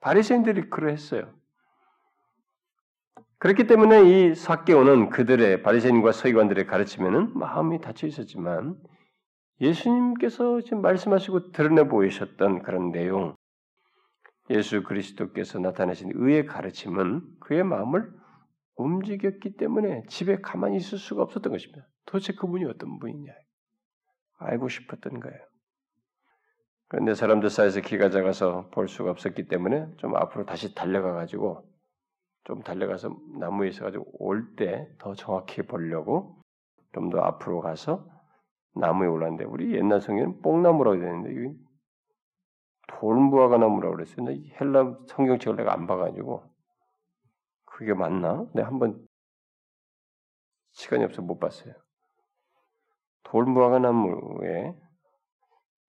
바리새인들이 그러했어요. 그렇기 때문에 이 사개오는 그들의 바리새인과 서기관들의 가르치면은 마음이 닫혀 있었지만 예수님께서 지금 말씀하시고 드러내 보이셨던 그런 내용, 예수 그리스도께서 나타내신 의의 가르침은 그의 마음을 움직였기 때문에 집에 가만히 있을 수가 없었던 것입니다. 도대체 그분이 어떤 분이냐 알고 싶었던 거예요. 그런데 사람들 사이에서 키가 작아서 볼 수가 없었기 때문에 좀 앞으로 다시 달려가 가지고 좀 달려가서 나무에 있어가지고 올 때 더 정확히 보려고 좀 더 앞으로 가서 나무에 올랐는데 우리 옛날 성경은 뽕나무라고 되는데 여기 돌무화과 나무라고 그랬어요. 헬라 성경책을 내가 안 봐가지고 그게 맞나? 내가 한번 시간이 없어 못 봤어요. 돌무화과 나무에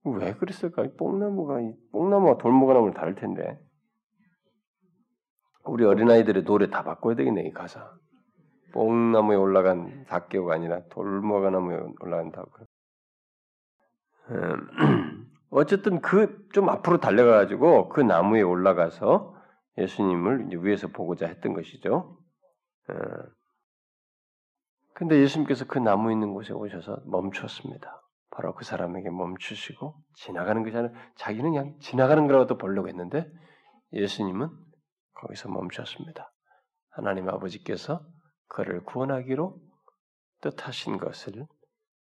왜 그랬을까? 뽕나무가 뽕나무와 돌무화과 나무는 다를 텐데 우리 어린아이들의 노래 다 바꿔야 되겠네 이 가사. 뽕나무에 올라간 닭개가 아니라 돌무화과 나무에 올라간 닭. 음, 어쨌든 그 좀 앞으로 달려가가지고 그 나무에 올라가서 예수님을 위에서 보고자 했던 것이죠. 어. 근데 예수님께서 그 나무 있는 곳에 오셔서 멈췄습니다. 바로 그 사람에게 멈추시고 지나가는 것이 아니라 자기는 그냥 지나가는 거라도 보려고 했는데 예수님은 거기서 멈췄습니다. 하나님 아버지께서 그를 구원하기로 뜻하신 것을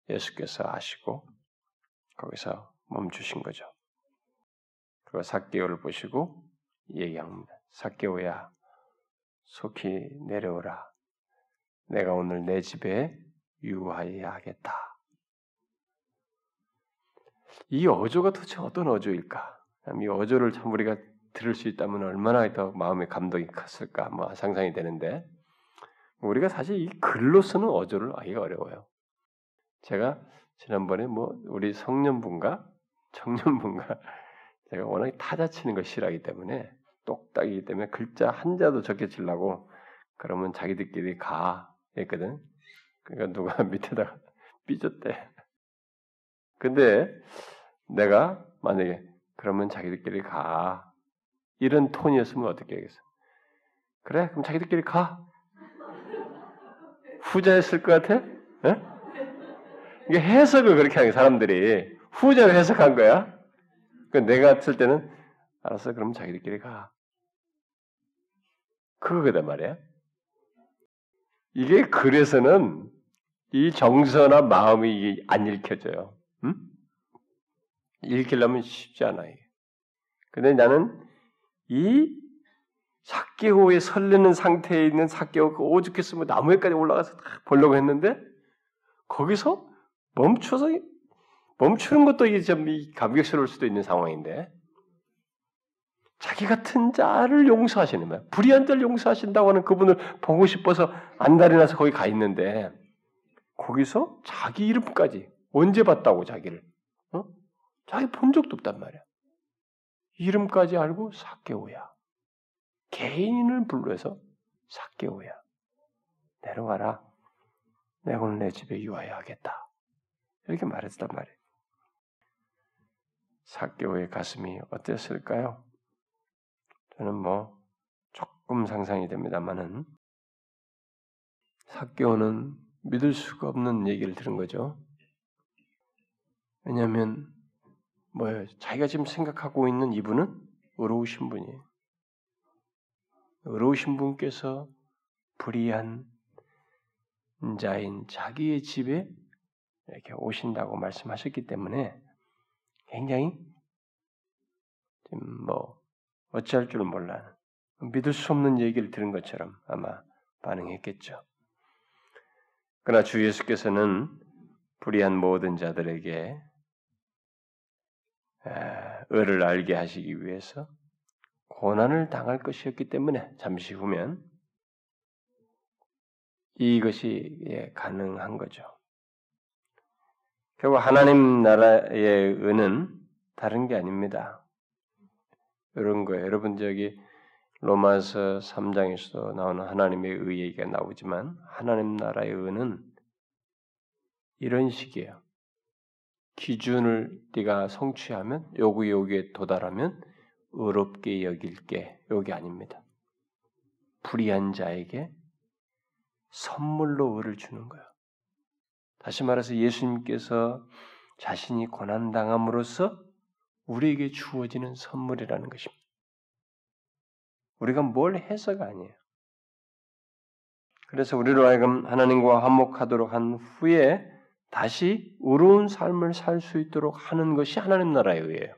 예수께서 아시고 거기서 멈추신 거죠. 그리고 사개오를 보시고 얘기합니다. 사개오야, 속히 내려오라. 내가 오늘 내 집에 유하여야 하겠다. 이 어조가 도대체 어떤 어조일까? 이 어조를 참 우리가 들을 수 있다면 얼마나 더 마음의 감동이 컸을까 뭐 상상이 되는데 우리가 사실 이 글로서는 어조를 알기가 어려워요. 제가 지난번에 뭐 우리 성년분과 청년분과 제가 워낙 타자 치는 걸 싫어하기 때문에 똑딱이기 때문에 글자 한자도 적게 치려고 그러면 자기들끼리 가 했거든. 그러니까 누가 밑에다가 삐졌대. 근데 내가 만약에 그러면 자기들끼리 가 이런 톤이었으면 어떻게 하겠어? 그래? 그럼 자기들끼리 가. 후자였을 것 같아? 예? 이게 해석을 그렇게 하는 사람들이 후자를 해석한 거야. 그 내가 쓸 때는 알았어. 그럼 자기들끼리 가. 그거거단 말이야. 이게 그래서는 이 정서나 마음이 안 읽혀져요. 응? 읽히려면 쉽지 않아 이게. 근데 나는 이 사개호에 설레는 상태에 있는 사개호 그 오죽했으면 나무에까지 올라가서 보려고 했는데 거기서 멈춰서 멈추는 것도 이게 좀 감격스러울 수도 있는 상황인데 자기 같은 자를 용서하시는 거야. 불의한 자를 용서하신다고 하는 그분을 보고 싶어서 안달이 나서 거기 가 있는데 거기서 자기 이름까지 언제 봤다고 자기를 어? 자기 본 적도 없단 말이야. 이름까지 알고 사개오야. 개인을 불러서 사개오야. 내려와라. 내가 오늘 내 집에 유하여 하겠다. 이렇게 말했단 말이에요. 사개오의 가슴이 어땠을까요? 저는 뭐 조금 상상이 됩니다만은 사개오는 믿을 수가 없는 얘기를 들은 거죠. 왜냐하면 뭐예요? 자기가 지금 생각하고 있는 이분은 의로우신 분이에요. 의로우신 분께서 불의한 자인 자기의 집에 이렇게 오신다고 말씀하셨기 때문에 굉장히 뭐 어찌할 줄 몰라 믿을 수 없는 얘기를 들은 것처럼 아마 반응했겠죠. 그러나 주 예수께서는 불의한 모든 자들에게 의를 알게 하시기 위해서 고난을 당할 것이었기 때문에 잠시 후면 이것이 예, 가능한 거죠. 결국 하나님 나라의 은은 다른 게 아닙니다. 이런 거예요. 여러분 저기 로마서 3장에서도 나오는 하나님의 의 얘기가 나오지만 하나님 나라의 은은 이런 식이에요. 기준을 네가 성취하면 요구 요기에 도달하면 의롭게 여길게 여기 아닙니다. 불의한 자에게 선물로 의를 주는 거예요. 다시 말해서 예수님께서 자신이 고난 당함으로써 우리에게 주어지는 선물이라는 것입니다. 우리가 뭘 해서가 아니에요. 그래서 우리로 하여금 하나님과 화목하도록 한 후에 다시 의로운 삶을 살 수 있도록 하는 것이 하나님 나라의 의예요.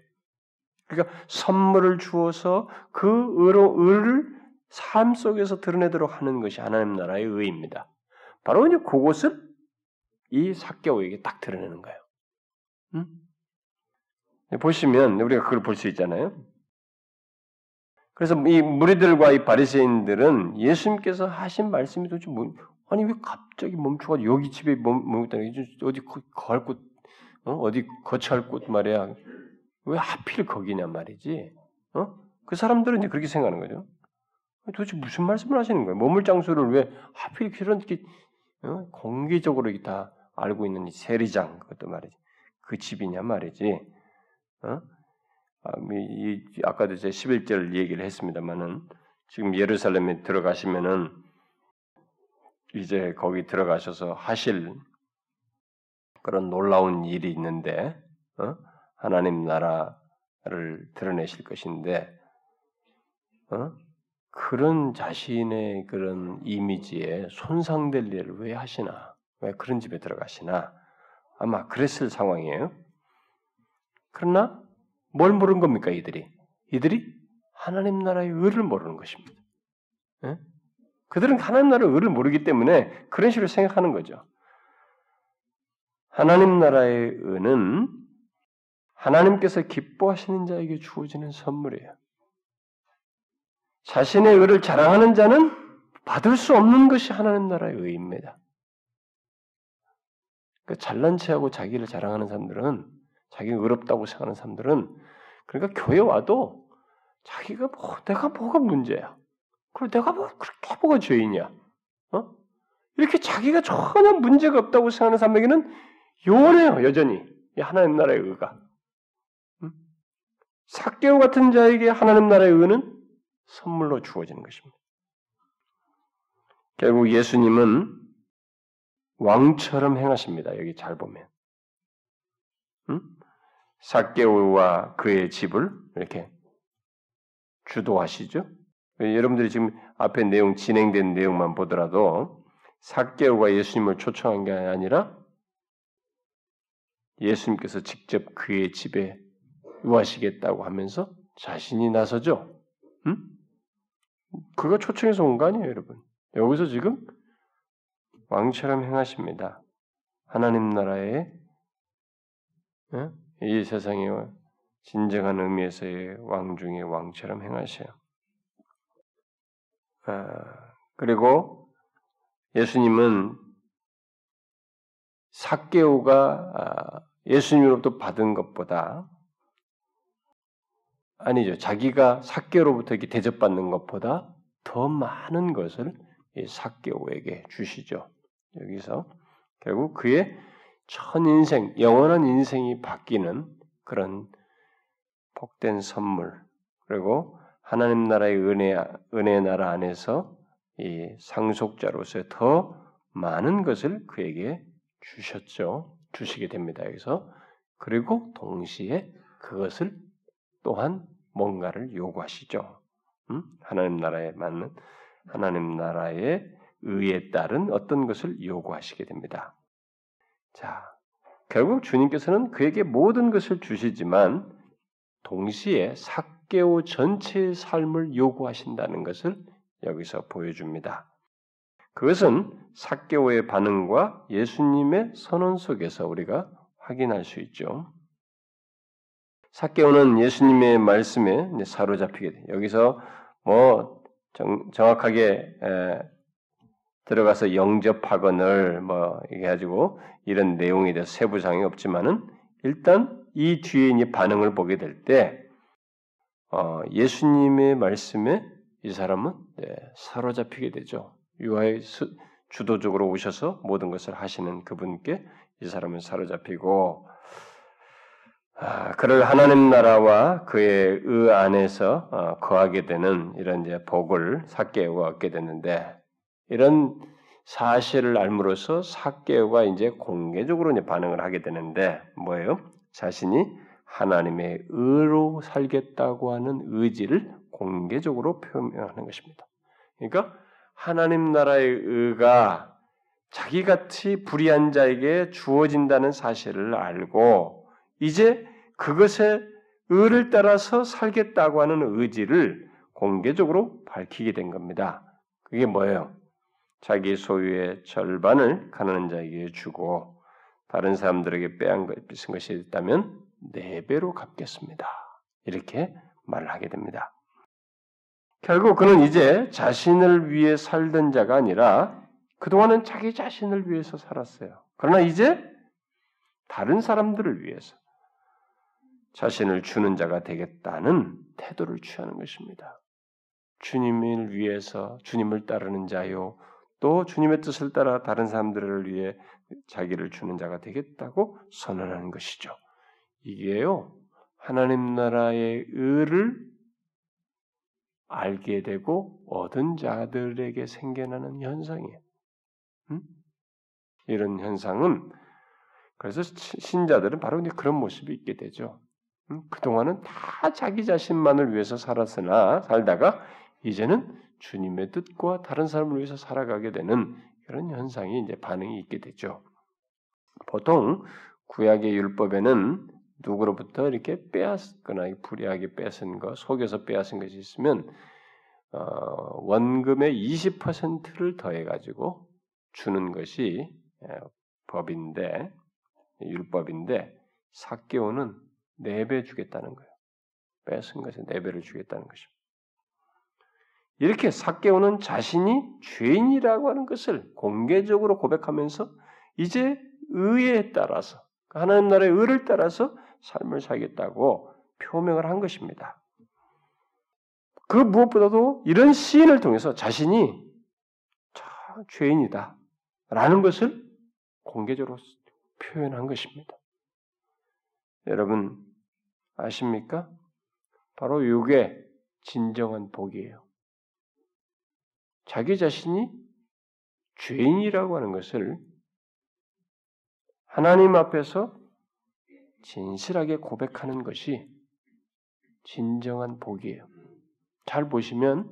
그러니까 선물을 주어서 그 의로 의를 삶 속에서 드러내도록 하는 것이 하나님 나라의 의입니다. 바로 이제 그것을 이 사개오에게 딱 드러내는 거예요. 음? 보시면 우리가 그걸 볼 수 있잖아요. 그래서 이 무리들과 이 바리새인들은 예수님께서 하신 말씀이 도대체 뭐, 아니 왜 갑자기 멈추고 여기 집에 머물다 어디 거할 곳 어? 디 거처할 곳 말이야 왜 하필 거기냐 말이지 어? 그 사람들은 이제 그렇게 생각하는 거죠 도대체 무슨 말씀을 하시는 거예요 머물 장소를 왜 하필 그렇게 어? 공개적으로 다 알고 있는 이 세리장 그것도 말이지 그 집이냐 말이지 어? 아, 이, 아까도 제 11절 얘기를 했습니다만은 지금 예루살렘에 들어가시면은 이제 거기 들어가셔서 하실 그런 놀라운 일이 있는데 어? 하나님 나라를 드러내실 것인데 어? 그런 자신의 그런 이미지에 손상될 일을 왜 하시나? 왜 그런 집에 들어가시나? 아마 그랬을 상황이에요. 그러나 뭘 모르는 겁니까 이들이? 이들이 하나님 나라의 의를 모르는 것입니다. 예? 그들은 하나님 나라의 의를 모르기 때문에 그런 식으로 생각하는 거죠. 하나님 나라의 의는 하나님께서 기뻐하시는 자에게 주어지는 선물이에요. 자신의 의를 자랑하는 자는 받을 수 없는 것이 하나님 나라의 의입니다. 그 잘난 체하고 자기를 자랑하는 사람들은 자기가 의롭다고 생각하는 사람들은 그러니까 교회 와도 자기가 뭐 내가 뭐가 문제야. 그리고 내가 뭐 그렇게 뭐가 죄인이야? 어? 이렇게 자기가 전혀 문제가 없다고 생각하는 사람에게는 요원해요 여전히 이 하나님 나라의 의가. 응? 사개오 같은 자에게 하나님 나라의 의는 선물로 주어지는 것입니다. 결국 예수님은 왕처럼 행하십니다. 여기 잘 보면. 응? 사개오와 그의 집을 이렇게 주도하시죠. 여러분들이 지금 앞에 내용 진행된 내용만 보더라도 사개오가 예수님을 초청한 게 아니라 예수님께서 직접 그의 집에 유하시겠다고 하면서 자신이 나서죠. 응? 그가 초청해서 온 거 아니에요, 여러분. 여기서 지금 왕처럼 행하십니다. 하나님 나라의 이 세상의 진정한 의미에서의 왕 중의 왕처럼 행하셔요. 아, 그리고 예수님은 사개오가 아, 예수님으로부터 받은 것보다 아니죠. 자기가 사개로부터 이렇게 대접받는 것보다 더 많은 것을 사개오에게 주시죠. 여기서 결국 그의 천 인생, 영원한 인생이 바뀌는 그런 복된 선물 그리고 하나님 나라의 은혜 은혜 나라 안에서 이 상속자로서 더 많은 것을 그에게 주셨죠. 주시게 됩니다. 여기서 그리고 동시에 그것을 또한 뭔가를 요구하시죠. 음? 하나님 나라에 맞는 하나님 나라의 의에 따른 어떤 것을 요구하시게 됩니다. 자, 결국 주님께서는 그에게 모든 것을 주시지만 동시에 사개오 전체의 삶을 요구하신다는 것을 여기서 보여줍니다. 그것은 사개오의 반응과 예수님의 선언 속에서 우리가 확인할 수 있죠. 사개오는 예수님의 말씀에 사로잡히게 돼. 여기서 뭐 정, 정확하게 에, 들어가서 영접하거늘 뭐 이게 가지고 이런 내용에 대해서 세부사항이 없지만은 일단 이 뒤에 이 반응을 보게 될때 어, 예수님의 말씀에 이 사람은 네, 사로잡히게 되죠. 유아의 주도적으로 오셔서 모든 것을 하시는 그분께 이 사람은 사로잡히고 아, 그를 하나님 나라와 그의 의 안에서 어, 거하게 되는 이런 이제 복을 사개오가 얻게 됐는데 이런 사실을 알므로써 사개오가 이제 공개적으로 이제 반응을 하게 되는데 뭐예요? 자신이 하나님의 의로 살겠다고 하는 의지를 공개적으로 표명하는 것입니다. 그러니까 하나님 나라의 의가 자기 같이 불의한 자에게 주어진다는 사실을 알고 이제 그것의 의를 따라서 살겠다고 하는 의지를 공개적으로 밝히게 된 겁니다. 그게 뭐예요? 자기 소유의 절반을 가난한 자에게 주고 다른 사람들에게 빼앗은 것이 있다면 네 배로 갚겠습니다. 이렇게 말을 하게 됩니다. 결국 그는 이제 자신을 위해 살던 자가 아니라 그동안은 자기 자신을 위해서 살았어요. 그러나 이제 다른 사람들을 위해서 자신을 주는 자가 되겠다는 태도를 취하는 것입니다. 주님을 위해서 주님을 따르는 자요, 또 주님의 뜻을 따라 다른 사람들을 위해 자기를 주는 자가 되겠다고 선언하는 것이죠. 이게요, 하나님 나라의 의를 알게 되고 얻은 자들에게 생겨나는 현상이에요. 음? 이런 현상은 그래서 신자들은 바로 그런 모습이 있게 되죠. 음? 그동안은 다 자기 자신만을 위해서 살았으나 살다가 이제는 주님의 뜻과 다른 사람을 위해서 살아가게 되는 그런 현상이 이제 반응이 있게 되죠. 보통 구약의 율법에는 누구로부터 이렇게 빼앗거나 불이하게 뺏은 거, 속여서 빼앗은 것이 있으면 어, 원금의 20%를 더해 가지고 주는 것이 법인데 율법인데 사개오는 4배 주겠다는 거예요. 뺏은 것에 4배를 주겠다는 것입니다. 이렇게 사개오는 자신이 죄인이라고 하는 것을 공개적으로 고백하면서 이제 의에 따라서 하나님 나라의 의를 따라서 삶을 살겠다고 표명을 한 것입니다. 그 무엇보다도 이런 시인을 통해서 자신이 죄인이다 라는 것을 공개적으로 표현한 것입니다. 여러분 아십니까? 바로 이게 진정한 복이에요. 자기 자신이 죄인이라고 하는 것을 하나님 앞에서 진실하게 고백하는 것이 진정한 복이에요. 잘 보시면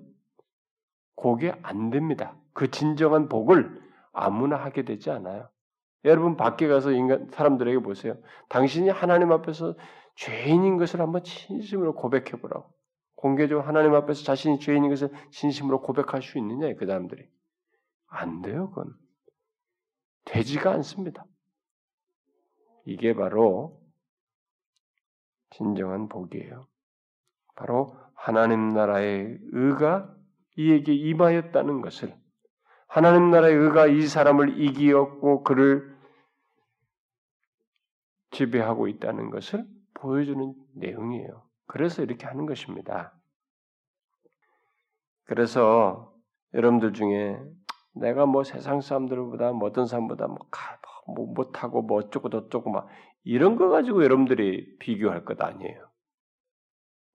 그게 안 됩니다. 그 진정한 복을 아무나 하게 되지 않아요. 여러분 밖에 가서 인간 사람들에게 보세요. 당신이 하나님 앞에서 죄인인 것을 한번 진심으로 고백해 보라고. 공개적으로 하나님 앞에서 자신이 죄인인 것을 진심으로 고백할 수 있느냐 그 사람들이 안 돼요. 그건 되지가 않습니다. 이게 바로 진정한 복이에요. 바로 하나님 나라의 의가 이에게 임하였다는 것을 하나님 나라의 의가 이 사람을 이기었고 그를 지배하고 있다는 것을 보여주는 내용이에요. 그래서 이렇게 하는 것입니다. 그래서 여러분들 중에 내가 뭐 세상 사람들보다 뭐 어떤 사람보다 뭐, 뭐 못하고 뭐 어쩌고 저쩌고 막 이런 거 가지고 여러분들이 비교할 것 아니에요.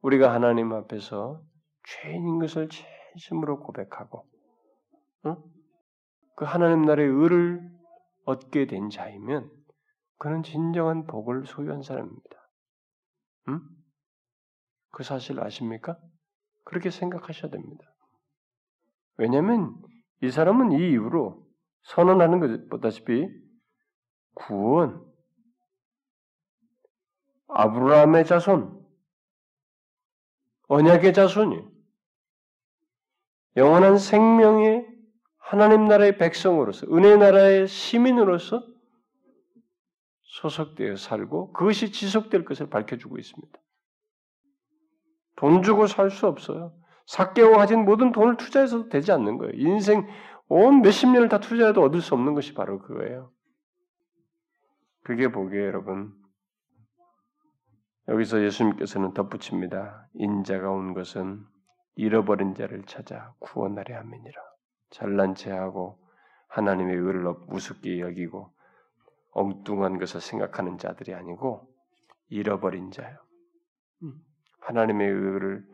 우리가 하나님 앞에서 죄인인 것을 진심으로 고백하고 응? 그 하나님 나라의 의를 얻게 된 자이면 그는 진정한 복을 소유한 사람입니다. 응? 그 사실 아십니까? 그렇게 생각하셔야 됩니다. 왜냐하면 이 사람은 이 이후로 선언하는 것 보다시피 구원, 아브라함의 자손, 언약의 자손이 영원한 생명의 하나님 나라의 백성으로서 은혜 나라의 시민으로서 소속되어 살고 그것이 지속될 것을 밝혀주고 있습니다. 돈 주고 살 수 없어요. 삭개오 가진 모든 돈을 투자해서도 되지 않는 거예요. 인생 온 몇십 년을 다 투자해도 얻을 수 없는 것이 바로 그거예요. 그게 보기에 여러분 여기서 예수님께서는 덧붙입니다. 인자가 온 것은 잃어버린 자를 찾아 구원하려 함이니라. 잘난 체하고 하나님의 의를 우습게 여기고 엉뚱한 것을 생각하는 자들이 아니고 잃어버린 자요. 음. 하나님의 의를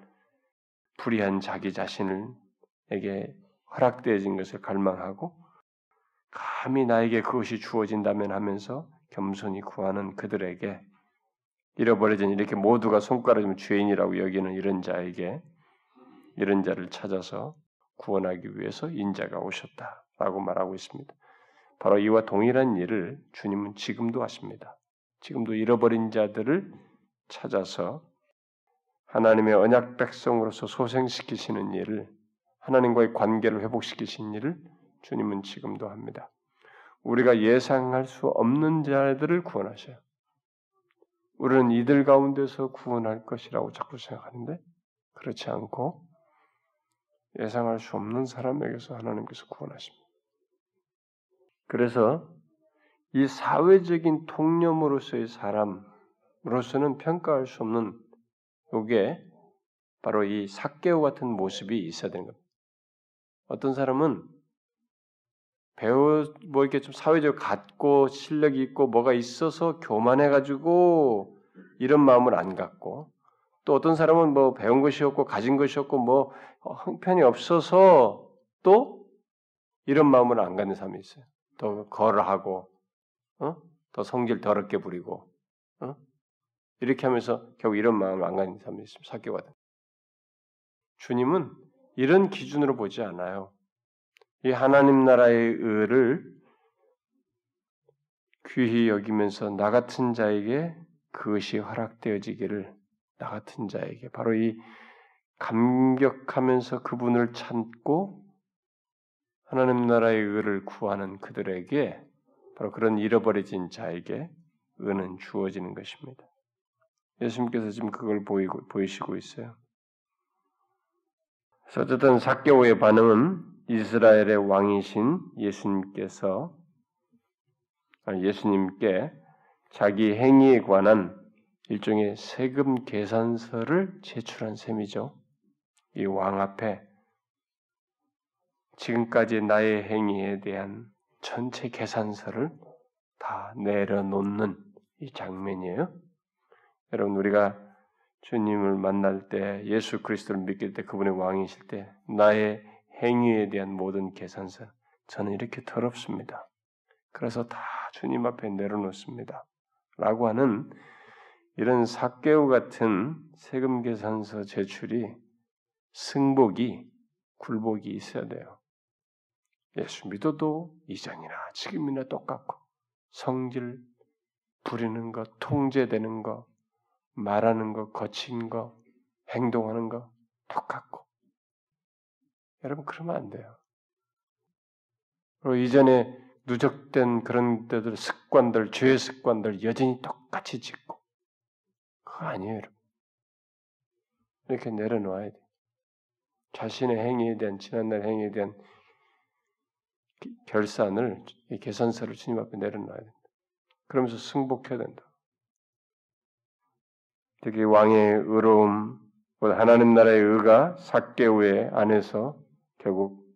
불의한 자기 자신을에게 허락되어진 것을 갈망하고 감히 나에게 그것이 주어진다면 하면서 겸손히 구하는 그들에게 잃어버려진 이렇게 모두가 손가락이면 죄인이라고 여기는 이런 자에게 이런 자를 찾아서 구원하기 위해서 인자가 오셨다라고 말하고 있습니다. 바로 이와 동일한 일을 주님은 지금도 하십니다. 지금도 잃어버린 자들을 찾아서 하나님의 언약 백성으로서 소생시키시는 일을 하나님과의 관계를 회복시키신 일을 주님은 지금도 합니다. 우리가 예상할 수 없는 자들을 구원하셔요. 우리는 이들 가운데서 구원할 것이라고 자꾸 생각하는데 그렇지 않고 예상할 수 없는 사람에게서 하나님께서 구원하십니다. 그래서 이 사회적인 통념으로서의 사람으로서는 평가할 수 없는 이게 바로 이 사개오 같은 모습이 있어야 되는 겁니다. 어떤 사람은 배우 뭐 이렇게 좀 사회적으로 갖고 실력이 있고 뭐가 있어서 교만해 가지고 이런 마음을 안 갖고 또 어떤 사람은 뭐 배운 것이 없고 가진 것이 없고 뭐 형편이 없어서 또 이런 마음을 안 갖는 사람이 있어요. 더 거러하고 어? 더 성질 더럽게 부리고 어? 이렇게 하면서 결국 이런 마음을 안 갖는 사람이 있습니다. 사교가든 주님은 이런 기준으로 보지 않아요. 이 하나님 나라의 의를 귀히 여기면서 나 같은 자에게 그것이 허락되어지기를 나 같은 자에게 바로 이 감격하면서 그분을 찾고 하나님 나라의 의를 구하는 그들에게 바로 그런 잃어버려진 자에게 은은 주어지는 것입니다. 예수님께서 지금 그걸 보이고 보이시고 있어요. 그래서 어쨌든 사개오의 반응은 이스라엘의 왕이신 예수님께서 예수님께 자기 행위에 관한 일종의 세금 계산서를 제출한 셈이죠. 이 왕 앞에 지금까지 나의 행위에 대한 전체 계산서를 다 내려놓는 이 장면이에요. 여러분 우리가 주님을 만날 때 예수 그리스도를 믿길 때 그분의 왕이실 때 나의 행위에 대한 모든 계산서 저는 이렇게 더럽습니다. 그래서 다 주님 앞에 내려놓습니다. 라고 하는 이런 사개오 같은 세금 계산서 제출이 승복이 굴복이 있어야 돼요. 예수 믿어도 이전이나 지금이나 똑같고 성질 부리는 것, 통제되는 것, 말하는 것, 거친 것, 행동하는 것 똑같고 여러분 그러면 안 돼요. 그리고 이전에 누적된 그런 데들 습관들, 죄의 습관들 여전히 똑같이 짓고 그거 아니에요, 여러분. 이렇게 내려놓아야 돼. 자신의 행위에 대한 지난날 행위에 대한 결산을 계산서를 주님 앞에 내려놔야 된다. 그러면서 승복해야 된다. 특히 왕의 의로움, 하나님 나라의 의가 사개오의 안에서 결국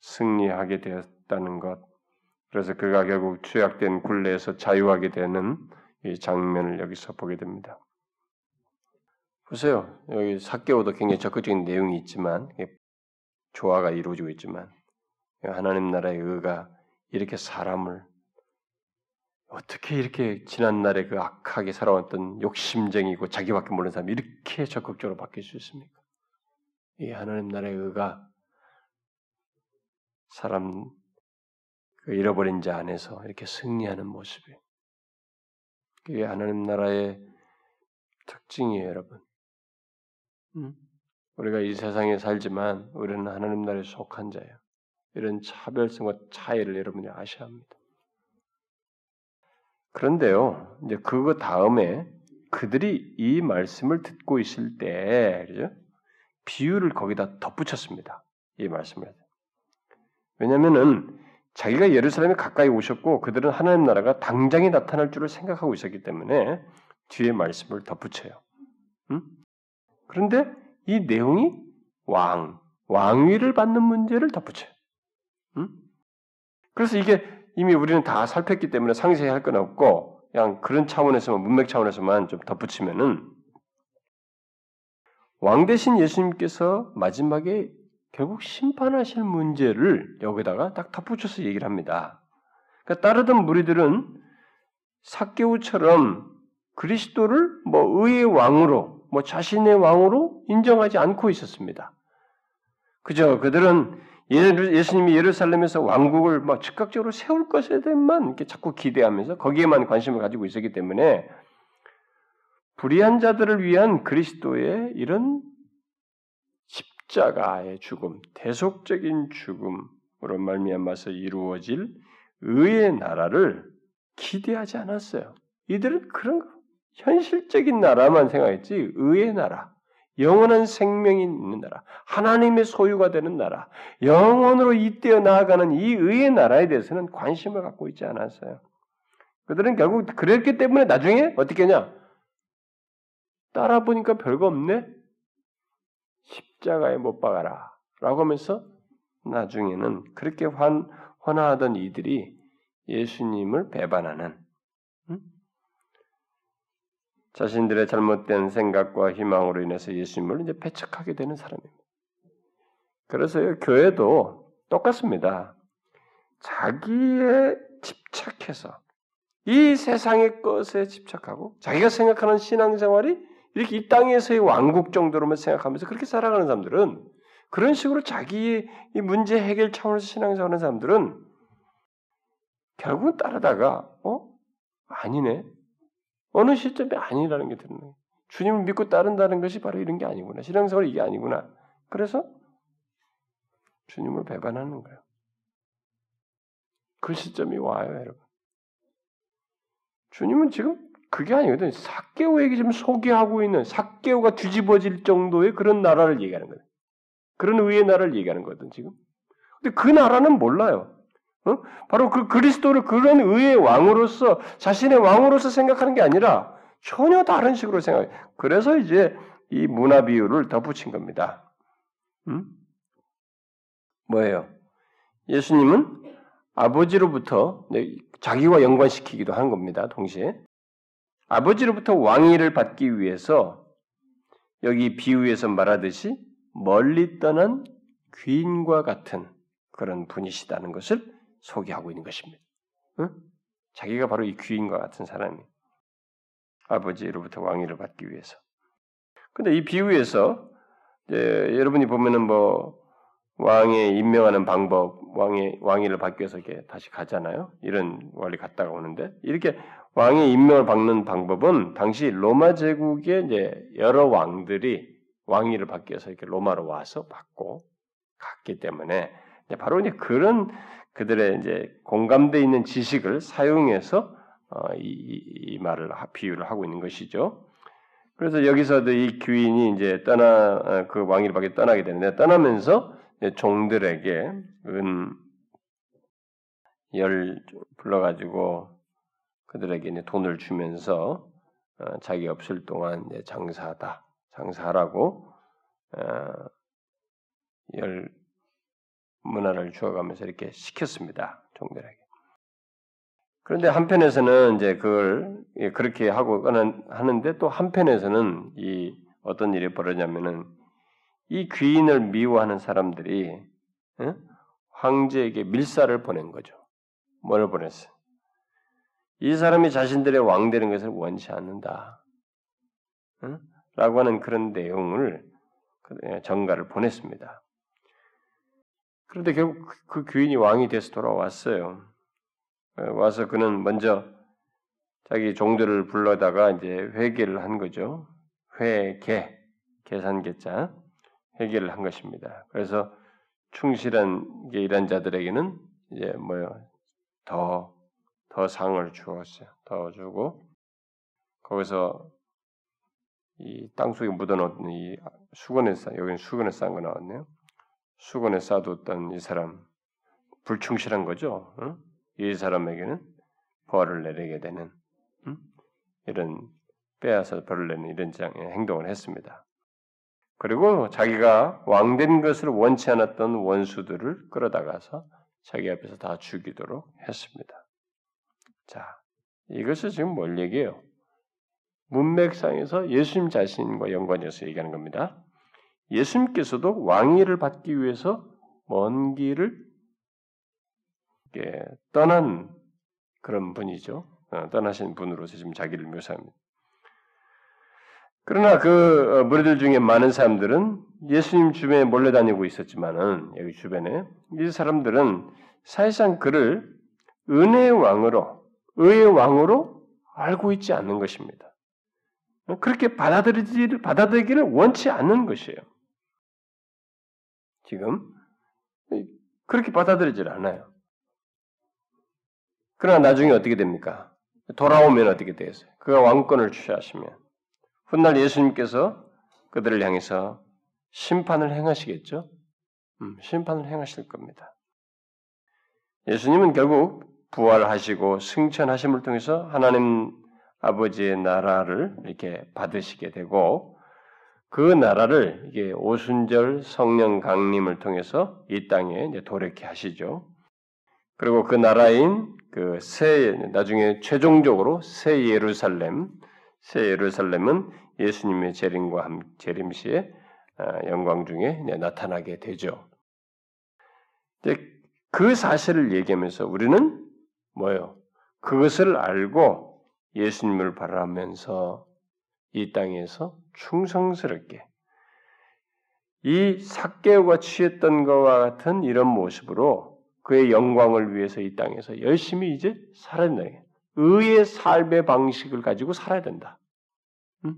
승리하게 되었다는 것. 그래서 그가 결국 죄악된 굴레에서 자유하게 되는 이 장면을 여기서 보게 됩니다. 보세요. 여기 사개오도 굉장히 적극적인 내용이 있지만 조화가 이루어지고 있지만 하나님 나라의 의가 이렇게 사람을 어떻게 이렇게 지난날에 그 악하게 살아왔던 욕심쟁이고 자기밖에 모르는 사람이 이렇게 적극적으로 바뀔 수 있습니까? 이 하나님 나라의 의가 사람 그 잃어버린 자 안에서 이렇게 승리하는 모습이 그게 하나님 나라의 특징이에요, 여러분. 음? 우리가 이 세상에 살지만 우리는 하나님 나라에 속한 자예요. 이런 차별성과 차이를 여러분이 아셔야 합니다. 그런데요, 이제 그거 다음에 그들이 이 말씀을 듣고 있을 때 그죠? 비유를 거기다 덧붙였습니다. 이 말씀을. 왜냐면은 자기가 예루살렘에 가까이 오셨고 그들은 하나님 나라가 당장에 나타날 줄을 생각하고 있었기 때문에 뒤에 말씀을 덧붙여요. 음? 그런데 이 내용이 왕, 왕위를 받는 문제를 덧붙여요. 음? 그래서 이게 이미 우리는 다 살폈기 때문에 상세히 할 건 없고 그냥 그런 차원에서만 문맥 차원에서만 좀 덧붙이면은 왕 대신 예수님께서 마지막에 결국 심판하실 문제를 여기다가 딱 덧붙여서 얘기를 합니다. 그러니까 따르던 무리들은 사개우처럼 그리스도를 뭐 의의 왕으로 뭐 자신의 왕으로 인정하지 않고 있었습니다. 그저 그들은 예수님이 예루살렘에서 왕국을 막 즉각적으로 세울 것에 대해만 이렇게 자꾸 기대하면서 거기에만 관심을 가지고 있었기 때문에 불의한 자들을 위한 그리스도의 이런 십자가의 죽음, 대속적인 죽음으로 말미암아서 이루어질 의의 나라를 기대하지 않았어요. 이들은 그런 현실적인 나라만 생각했지 의의 나라, 영원한 생명이 있는 나라, 하나님의 소유가 되는 나라, 영원으로 잇대어 나아가는 이 의의 나라에 대해서는 관심을 갖고 있지 않았어요. 그들은 결국 그랬기 때문에 나중에 어떻게 하냐? 따라 보니까 별거 없네? 십자가에 못 박아라. 라고 하면서 나중에는 그렇게 환, 환화하던 이들이 예수님을 배반하는, 음? 자신들의 잘못된 생각과 희망으로 인해서 예수님을 이제 배척하게 되는 사람입니다. 그래서 교회도 똑같습니다. 자기에 집착해서 이 세상의 것에 집착하고 자기가 생각하는 신앙생활이 이렇게 이 땅에서의 왕국 정도로만 생각하면서 그렇게 살아가는 사람들은 그런 식으로 자기의 이 문제 해결 차원에서 신앙생활 하는 사람들은 결국은 따르다가 어 아니네 어느 시점에 아니라는 게 드는 거예요. 주님을 믿고 따른다는 것이 바로 이런 게 아니구나. 신앙생활 이게 아니구나. 그래서 주님을 배반하는 거예요. 그 시점이 와요, 여러분. 주님은 지금 그게 아니거든. 사개오에게 지금 소개하고 있는 사개오가 뒤집어질 정도의 그런 나라를 얘기하는 거예요. 그런 의의 나라를 얘기하는 거거든, 지금. 근데 그 나라는 몰라요. 어? 바로 그 그리스도를 그런 의의 왕으로서 자신의 왕으로서 생각하는 게 아니라 전혀 다른 식으로 생각해. 그래서 이제 이 문화 비유를 덧붙인 겁니다. 음? 뭐예요? 예수님은 아버지로부터 자기와 연관시키기도 한 겁니다. 동시에 아버지로부터 왕위를 받기 위해서 여기 비유에서 말하듯이 멀리 떠난 귀인과 같은 그런 분이시다는 것을 소개하고 있는 것입니다. 응? 자기가 바로 이 귀인과 같은 사람이 아버지로부터 왕위를 받기 위해서. 근데 이 비유에서 여러분이 보면은 뭐 왕에 임명하는 방법, 왕의 왕위를 받기 위해서 이렇게 다시 가잖아요. 이런 원리 갔다가 오는데 이렇게 왕의 임명을 받는 방법은 당시 로마 제국의 이제 여러 왕들이 왕위를 받기 위해서 이렇게 로마로 와서 받고 갔기 때문에 바로 이제 그런 그들의 이제 공감대 있는 지식을 사용해서 어, 이, 이, 말을 비유를 하고 있는 것이죠. 그래서 여기서도 이 귀인이 이제 떠나 어, 그 왕위를 받게 떠나게 되는데 떠나면서 종들에게 은 열 불러가지고 그들에게 돈을 주면서 어, 자기 없을 동안 장사하다 장사하라고 열 문화를 주어가면서 이렇게 시켰습니다. 종들에게. 그런데 한편에서는 이제 그걸 예, 그렇게 하고 하는데 또 한편에서는 이 어떤 일이 벌어졌냐면은 이 귀인을 미워하는 사람들이 황제에게 밀사를 보낸 거죠. 뭘 보냈어요? 이 사람이 자신들의 왕 되는 것을 원치 않는다. 라고 하는 그런 내용을 그, 예, 정가를 보냈습니다. 그런데 결국 그, 그 귀인이 왕이 돼서 돌아왔어요. 어, 와서 그는 먼저 자기 종들을 불러다가 이제 회개를 한 거죠. 회개, 계산계자 회개를 한 것입니다. 그래서 충실한 게 일한 자들에게는 이제 뭐요 더 더 상을 주었어요. 더 주고 거기서 이 땅속에 묻어놓은 이 수건에 싸 여기는 수건에 싼 거 나왔네요. 수건에 싸뒀던 이 사람 불충실한 거죠. 어? 이 사람에게는 벌을 내리게 되는 음? 이런 빼앗아 벌을 내는 이런 행동을 했습니다. 그리고 자기가 왕된 것을 원치 않았던 원수들을 끌어다가서 자기 앞에서 다 죽이도록 했습니다. 자, 이것을 지금 뭘 얘기해요? 문맥상에서 예수님 자신과 연관해서 얘기하는 겁니다. 예수님께서도 왕위를 받기 위해서 먼 길을 떠난 그런 분이죠. 어, 떠나신 분으로서 지금 자기를 묘사합니다. 그러나 그 어, 무리들 중에 많은 사람들은 예수님 주변에 몰려다니고 있었지만은 여기 주변에 이 사람들은 사실상 그를 은혜의 왕으로 의의 왕으로 알고 있지 않는 것입니다. 그렇게 받아들이기를 받아들이기를 원치 않는 것이에요. 지금 그렇게 받아들이질 않아요. 그러나 나중에 어떻게 됩니까? 돌아오면 어떻게 되겠어요? 그가 왕권을 취하시면 훗날 예수님께서 그들을 향해서 심판을 행하시겠죠? 음, 심판을 행하실 겁니다. 예수님은 결국 부활하시고 승천하심을 통해서 하나님 아버지의 나라를 이렇게 받으시게 되고 그 나라를 이게 오순절 성령 강림을 통해서 이 땅에 이제 도래케 하시죠. 그리고 그 나라인 그 새 나중에 최종적으로 새 예루살렘 새 예루살렘은 예수님의 재림과 함 재림 시에 아, 영광 중에 나타나게 되죠. 그 사실을 얘기하면서 우리는 뭐요? 그것을 알고 예수님을 바라면서 이 땅에서 충성스럽게 이 삭개오가 취했던 것과 같은 이런 모습으로 그의 영광을 위해서 이 땅에서 열심히 이제 살아야 된다. 의의 삶의 방식을 가지고 살아야 된다. 응?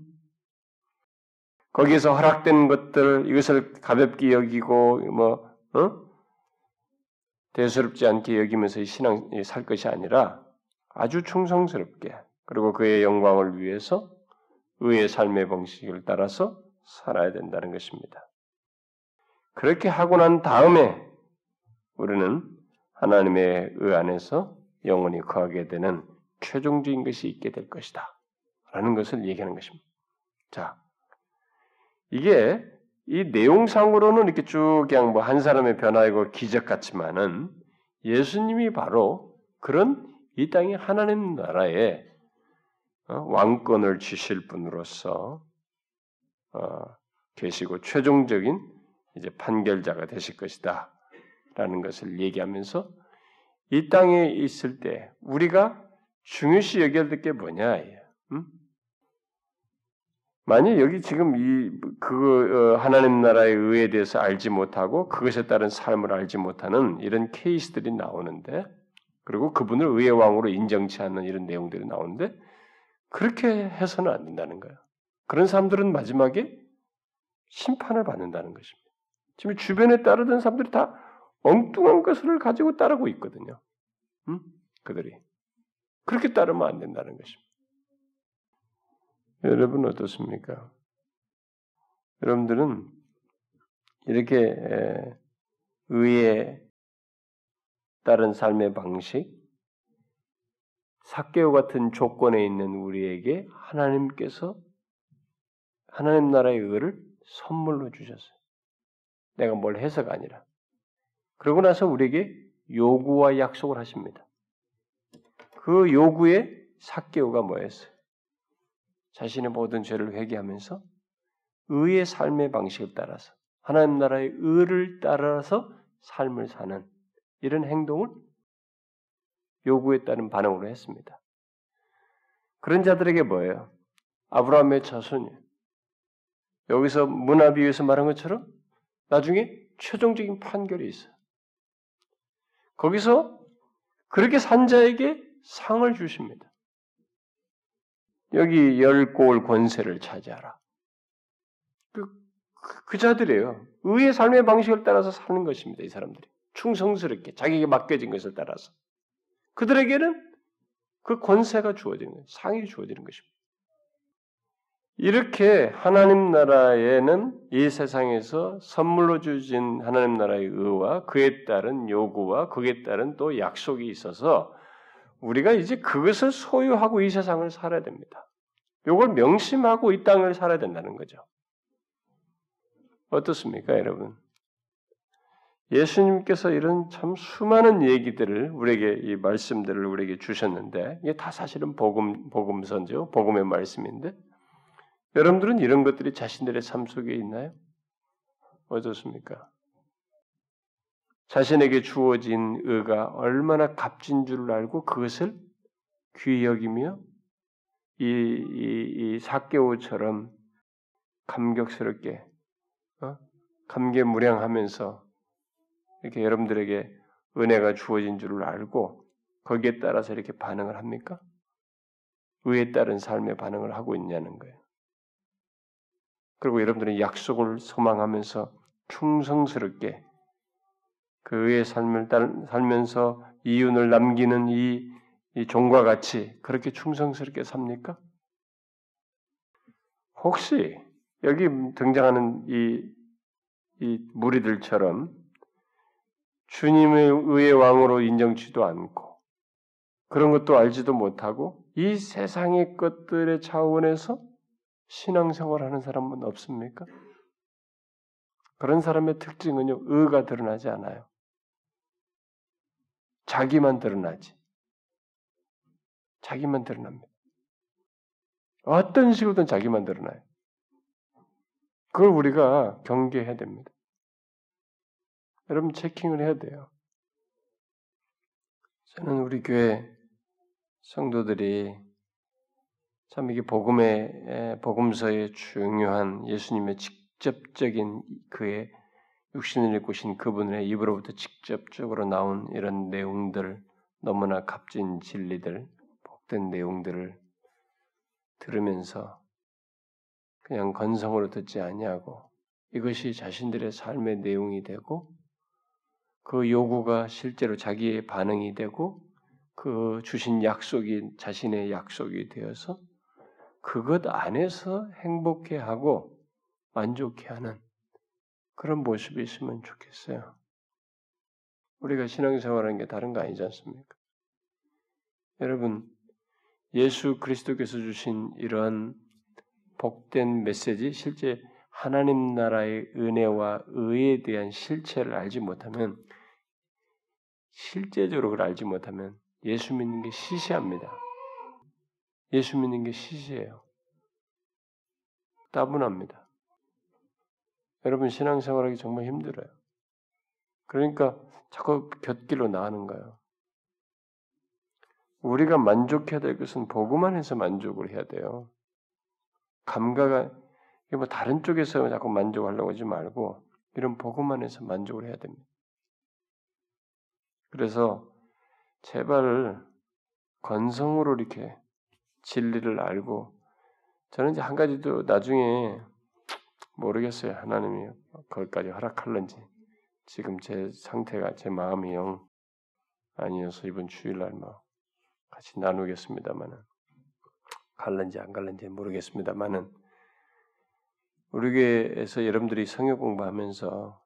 거기에서 허락된 것들 이것을 가볍게 여기고 뭐 어? 대수롭지 않게 여기면서 신앙 살 것이 아니라 아주 충성스럽게 그리고 그의 영광을 위해서 의의 삶의 방식을 따라서 살아야 된다는 것입니다. 그렇게 하고 난 다음에 우리는 하나님의 의 안에서 영원히 거하게 되는 최종적인 것이 있게 될 것이다. 라는 것을 얘기하는 것입니다. 자, 이게 이 내용상으로는 이렇게 쭉 그냥 뭐 한 사람의 변화이고 기적 같지만은 예수님이 바로 그런 이 땅의 하나님 나라에 어, 왕권을 주실 분으로서 어, 계시고 최종적인 이제 판결자가 되실 것이다. 라는 것을 얘기하면서 이 땅에 있을 때 우리가 중요시 여겨야 될 게 뭐냐? 음? 만약 여기 지금 이그 어, 하나님 나라의 의에 대해서 알지 못하고 그것에 따른 삶을 알지 못하는 이런 케이스들이 나오는데 그리고 그분을 의의 왕으로 인정치 않는 이런 내용들이 나오는데 그렇게 해서는 안 된다는 거예요. 그런 사람들은 마지막에 심판을 받는다는 것입니다. 지금 주변에 따르던 사람들이 다 엉뚱한 것을 가지고 따르고 있거든요. 음? 그들이 그렇게 따르면 안 된다는 것입니다. 여러분 어떻습니까? 여러분들은 이렇게 의에 따른 삶의 방식, 사개오 같은 조건에 있는 우리에게 하나님께서 하나님 나라의 의를 선물로 주셨어요. 내가 뭘 해서가 아니라. 그러고 나서 우리에게 요구와 약속을 하십니다. 그 요구의 사개오가 뭐였어요? 자신의 모든 죄를 회개하면서 의의 삶의 방식을 따라서 하나님 나라의 의를 따라서 삶을 사는 이런 행동을 요구에 따른 반응으로 했습니다. 그런 자들에게 뭐예요? 아브라함의 자손이 여기서 문화 비유에서 말한 것처럼 나중에 최종적인 판결이 있어요. 거기서 그렇게 산 자에게 상을 주십니다. 여기 열 골 권세를 차지하라. 그, 그 자들이에요. 의의 삶의 방식을 따라서 사는 것입니다. 이 사람들이. 충성스럽게 자기에게 맡겨진 것을 따라서. 그들에게는 그 권세가 주어지는 거예요. 상이 주어지는 것입니다. 이렇게 하나님 나라에는 이 세상에서 선물로 주신 하나님 나라의 의와 그에 따른 요구와 그에 따른 또 약속이 있어서 우리가 이제 그것을 소유하고 이 세상을 살아야 됩니다. 요걸 명심하고 이 땅을 살아야 된다는 거죠. 어떻습니까, 여러분? 예수님께서 이런 참 수많은 얘기들을 우리에게 이 말씀들을 우리에게 주셨는데 이게 다 사실은 복음 복음서죠. 복음의 말씀인데 여러분들은 이런 것들이 자신들의 삶 속에 있나요? 어떻습니까? 자신에게 주어진 의가 얼마나 값진 줄을 알고 그것을 귀히 여기며 이, 이, 이 사개오처럼 감격스럽게 어? 감개무량하면서 이렇게 여러분들에게 은혜가 주어진 줄을 알고 거기에 따라서 이렇게 반응을 합니까? 의에 따른 삶의 반응을 하고 있냐는 거예요. 그리고 여러분들은 약속을 소망하면서 충성스럽게 그 의의 삶을 살면서 이윤을 남기는 이, 이 종과 같이 그렇게 충성스럽게 삽니까? 혹시 여기 등장하는 이, 이 무리들처럼 주님의 의의 왕으로 인정치도 않고 그런 것도 알지도 못하고 이 세상의 것들의 차원에서 신앙생활하는 사람은 없습니까? 그런 사람의 특징은요, 의가 드러나지 않아요. 자기만 드러나지. 자기만 드러납니다. 어떤 식으로든 자기만 드러나요. 그걸 우리가 경계해야 됩니다. 여러분 체킹을 해야 돼요. 저는 우리 교회 성도들이 참 이게 복음의 복음서의 중요한 예수님의 직접적인 그의 육신을 입고 신 그분의 입으로부터 직접적으로 나온 이런 내용들 너무나 값진 진리들 복 된 내용들을 들으면서 그냥 건성으로 듣지 아니하고 이것이 자신들의 삶의 내용이 되고 그 요구가 실제로 자기의 반응이 되고 그 주신 약속이 자신의 약속이 되어서 그것 안에서 행복해하고 만족해하는 그런 모습이 있으면 좋겠어요. 우리가 신앙생활하는 게 다른 거 아니지 않습니까? 여러분, 예수 그리스도께서 주신 이러한 복된 메시지, 실제 하나님 나라의 은혜와 의에 대한 실체를 알지 못하면 실제적으로 그걸 알지 못하면 예수 믿는 게 시시합니다. 예수 믿는 게 시시해요. 따분합니다. 여러분 신앙생활하기 정말 힘들어요. 그러니까 자꾸 곁길로 나가는 거예요. 우리가 만족해야 될 것은 복음 안에서 만족을 해야 돼요. 감가가 뭐 다른 쪽에서 자꾸 만족하려고 하지 말고 이런 복음 안에서 만족을 해야 됩니다. 그래서 제발 건성으로 이렇게 진리를 알고 저는 이제 한 가지도 나중에 모르겠어요. 하나님이 거기까지 허락할런지 지금 제 상태가 제 마음이 영 아니어서 이번 주일날 뭐 같이 나누겠습니다만은 갈런지 안 갈런지 모르겠습니다만은 우리 교회에서 여러분들이 성역 공부하면서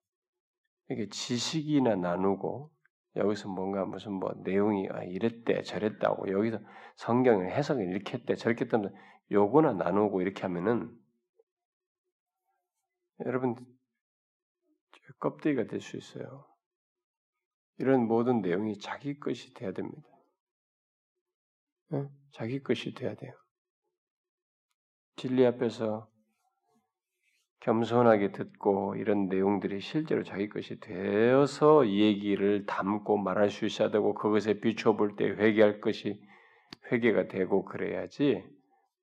이게 지식이나 나누고 여기서 뭔가 무슨 뭐 내용이 아, 이랬대 저랬다고 여기서 성경을 해석을 이렇게 했대 저렇게 했다면 요거나 나누고 이렇게 하면은 여러분 껍데기가 될 수 있어요. 이런 모든 내용이 자기 것이 돼야 됩니다. 네? 자기 것이 돼야 돼요. 진리 앞에서 겸손하게 듣고 이런 내용들이 실제로 자기 것이 되어서 이 얘기를 담고 말할 수 있어야 되고 그것에 비춰볼 때 회개할 것이 회개가 되고 그래야지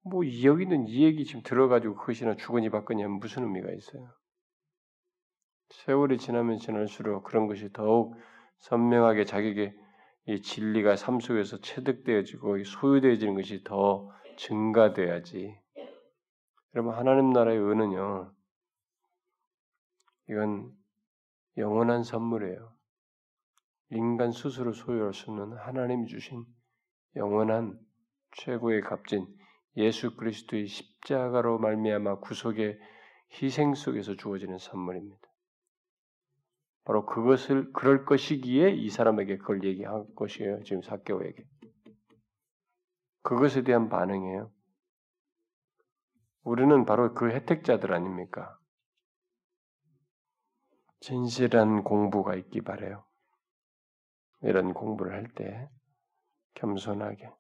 뭐 여기는 이 얘기 지금 들어가지고 그것이나 주거니 받거니 하면 무슨 의미가 있어요? 세월이 지나면 지날수록 그런 것이 더욱 선명하게 자기에게 이 진리가 삶 속에서 체득되어지고 소유되어지는 것이 더 증가돼야지. 여러분 하나님 나라의 은은요 이건 영원한 선물이에요. 인간 스스로 소유할 수 없는 하나님이 주신 영원한 최고의 값진 예수 그리스도의 십자가로 말미암아 구속의 희생 속에서 주어지는 선물입니다. 바로 그것을 그럴 것이기에 이 사람에게 그걸 얘기한 것이에요. 지금 사개오에게 그것에 대한 반응이에요. 우리는 바로 그 혜택자들 아닙니까? 진실한 공부가 있기 바래요. 이런 공부를 할 때 겸손하게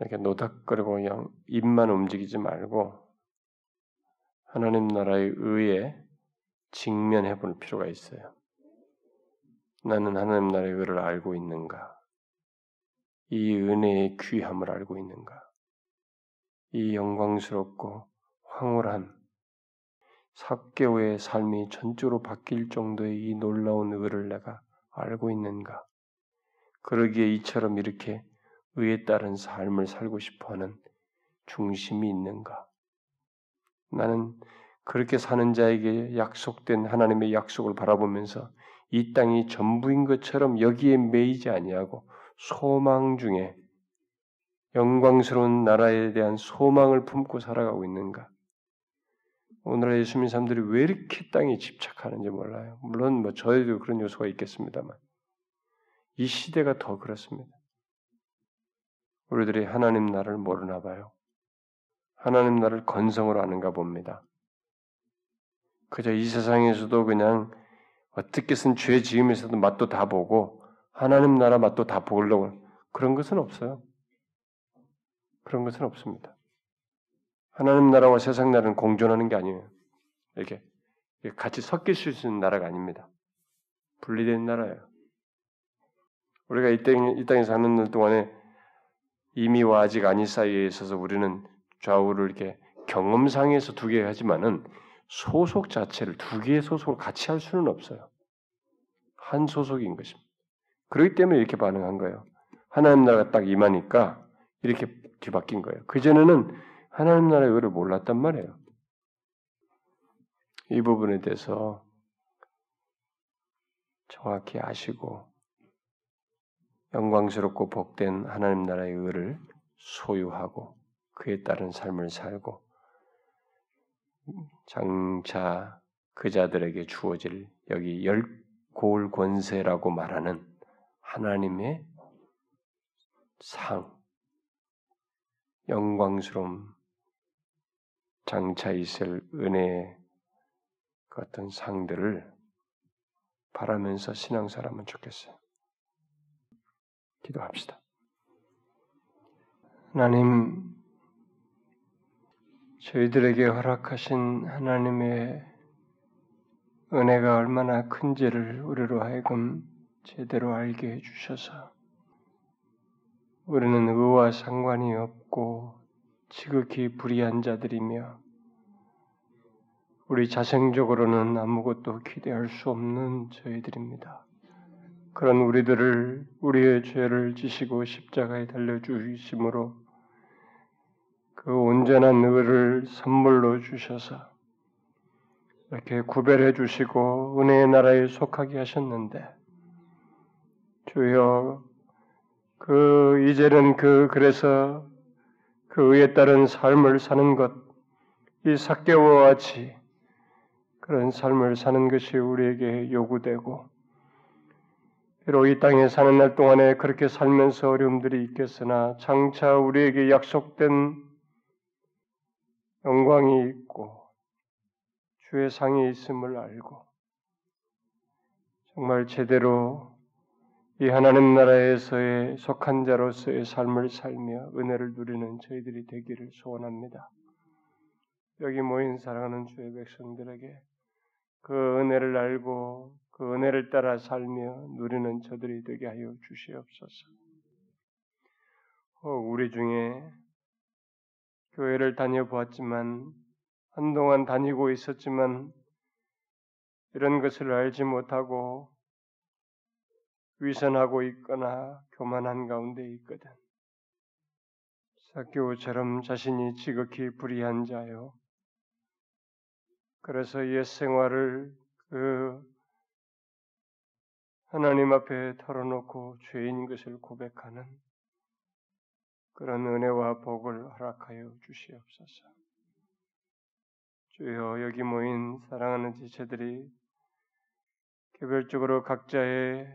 이렇게 노닥거리고 그냥 입만 움직이지 말고 하나님 나라의 의에 직면해 볼 필요가 있어요. 나는 하나님 나라의 의를 알고 있는가? 이 은혜의 귀함을 알고 있는가? 이 영광스럽고 황홀한 삭개오의 삶이 전적으로 바뀔 정도의 이 놀라운 의를 내가 알고 있는가? 그러기에 이처럼 이렇게 의에 따른 삶을 살고 싶어 하는 중심이 있는가? 나는 그렇게 사는 자에게 약속된 하나님의 약속을 바라보면서 이 땅이 전부인 것처럼 여기에 매이지 아니하고 소망 중에 영광스러운 나라에 대한 소망을 품고 살아가고 있는가? 오늘의 예수민 사람들이 왜 이렇게 땅에 집착하는지 몰라요. 물론 뭐 저에도 그런 요소가 있겠습니다만 이 시대가 더 그렇습니다. 우리들이 하나님 나라를 모르나 봐요. 하나님 나라를 건성으로 아는가 봅니다. 그저 이 세상에서도 그냥 어떻게든 죄 지으면서도 맛도 다 보고 하나님 나라 맛도 다 보려고 그런 것은 없어요. 그런 것은 없습니다. 하나님 나라와 세상 나라는 공존하는 게 아니에요. 이렇게 같이 섞일 수 있는 나라가 아닙니다. 분리된 나라예요. 우리가 이, 땅, 이 땅에 사는 동안에 이미와 아직 아니 사이에 있어서 우리는 좌우를 이렇게 경험상에서 두 개 하지만은 소속 자체를 두 개의 소속을 같이 할 수는 없어요. 한 소속인 것입니다. 그렇기 때문에 이렇게 반응한 거예요. 하나님 나라가 딱 임하니까 이렇게 뒤바뀐 거예요. 그전에는 하나님 나라의 의를 몰랐단 말이에요. 이 부분에 대해서 정확히 아시고 영광스럽고 복된 하나님 나라의 의를 소유하고 그에 따른 삶을 살고 장차 그 자들에게 주어질 여기 열 고울 권세라고 말하는 하나님의 상, 영광스러움, 장차 있을 은혜의 그 어떤 상들을 바라면서 신앙 사람은 좋겠어요. 기도합시다. 하나님, 저희들에게 허락하신 하나님의 은혜가 얼마나 큰지를 우리로 하여금 제대로 알게 해주셔서 우리는 의와 상관이 없고 지극히 불의한 자들이며 우리 자생적으로는 아무것도 기대할 수 없는 저희들입니다. 그런 우리들을 우리의 죄를 지시고 십자가에 달려 주심으로 그 온전한 의를 선물로 주셔서 이렇게 구별해 주시고 은혜의 나라에 속하게 하셨는데 주여 그 이제는 그 그래서 그 의에 따른 삶을 사는 것, 이 사개와 같이 그런 삶을 사는 것이 우리에게 요구되고 비록 이 땅에 사는 날 동안에 그렇게 살면서 어려움들이 있겠으나 장차 우리에게 약속된 영광이 있고 주의 상이 있음을 알고 정말 제대로 이 하나님 나라에서의 속한 자로서의 삶을 살며 은혜를 누리는 저희들이 되기를 소원합니다. 여기 모인 사랑하는 주의 백성들에게 그 은혜를 알고 그 은혜를 따라 살며 누리는 저들이 되게 하여 주시옵소서. 어, 우리 중에 교회를 다녀보았지만 한동안 다니고 있었지만 이런 것을 알지 못하고 위선하고 있거나 교만한 가운데 있거든. 사교처럼 자신이 지극히 불의한 자요. 그래서 옛 생활을 그 하나님 앞에 털어놓고 죄인인 것을 고백하는 그런 은혜와 복을 허락하여 주시옵소서. 주여 여기 모인 사랑하는 지체들이 개별적으로 각자의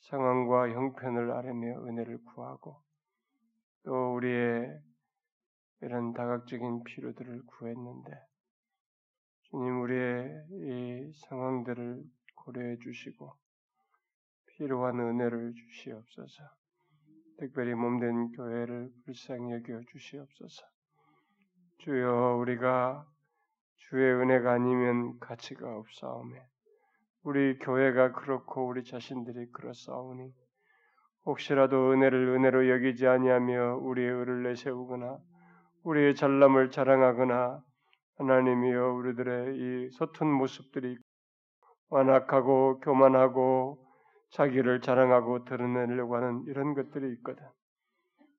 상황과 형편을 아뢰며 은혜를 구하고 또 우리의 이런 다각적인 필요들을 구했는데 주님 우리의 이 상황들을 고려해 주시고 필요한 은혜를 주시옵소서. 특별히 몸된 교회를 불쌍히 여겨 주시옵소서. 주여 우리가 주의 은혜가 아니면 가치가 없사오매 우리 교회가 그렇고 우리 자신들이 그렇사오니 혹시라도 은혜를 은혜로 여기지 아니하며 우리의 의를 내세우거나 우리의 잘남을 자랑하거나 하나님이여 우리들의 이 서툰 모습들이 완악하고 교만하고 자기를 자랑하고 드러내려고 하는 이런 것들이 있거든.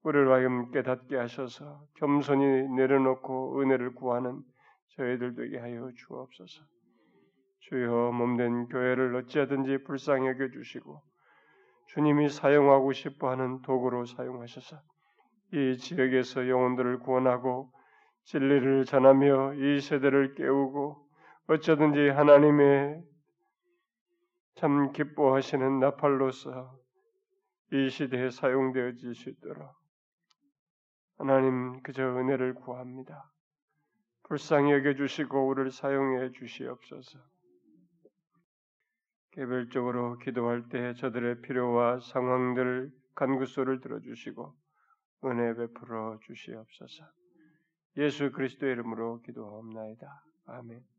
우리를 하여금 깨닫게 하셔서 겸손히 내려놓고 은혜를 구하는 저희들 되게 하여 주옵소서. 주여 몸된 교회를 어찌하든지 불쌍히 여겨 주시고 주님이 사용하고 싶어하는 도구로 사용하셔서 이 지역에서 영혼들을 구원하고 진리를 전하며 이 세대를 깨우고 어쩌든지 하나님의 참 기뻐하시는 나팔로서 이 시대에 사용되어질 수 있도록 하나님 그저 은혜를 구합니다. 불쌍히 여겨주시고 우리를 사용해 주시옵소서. 개별적으로 기도할 때 저들의 필요와 상황들 간구소를 들어주시고 은혜 베풀어 주시옵소서. 예수 그리스도의 이름으로 기도하옵나이다. 아멘.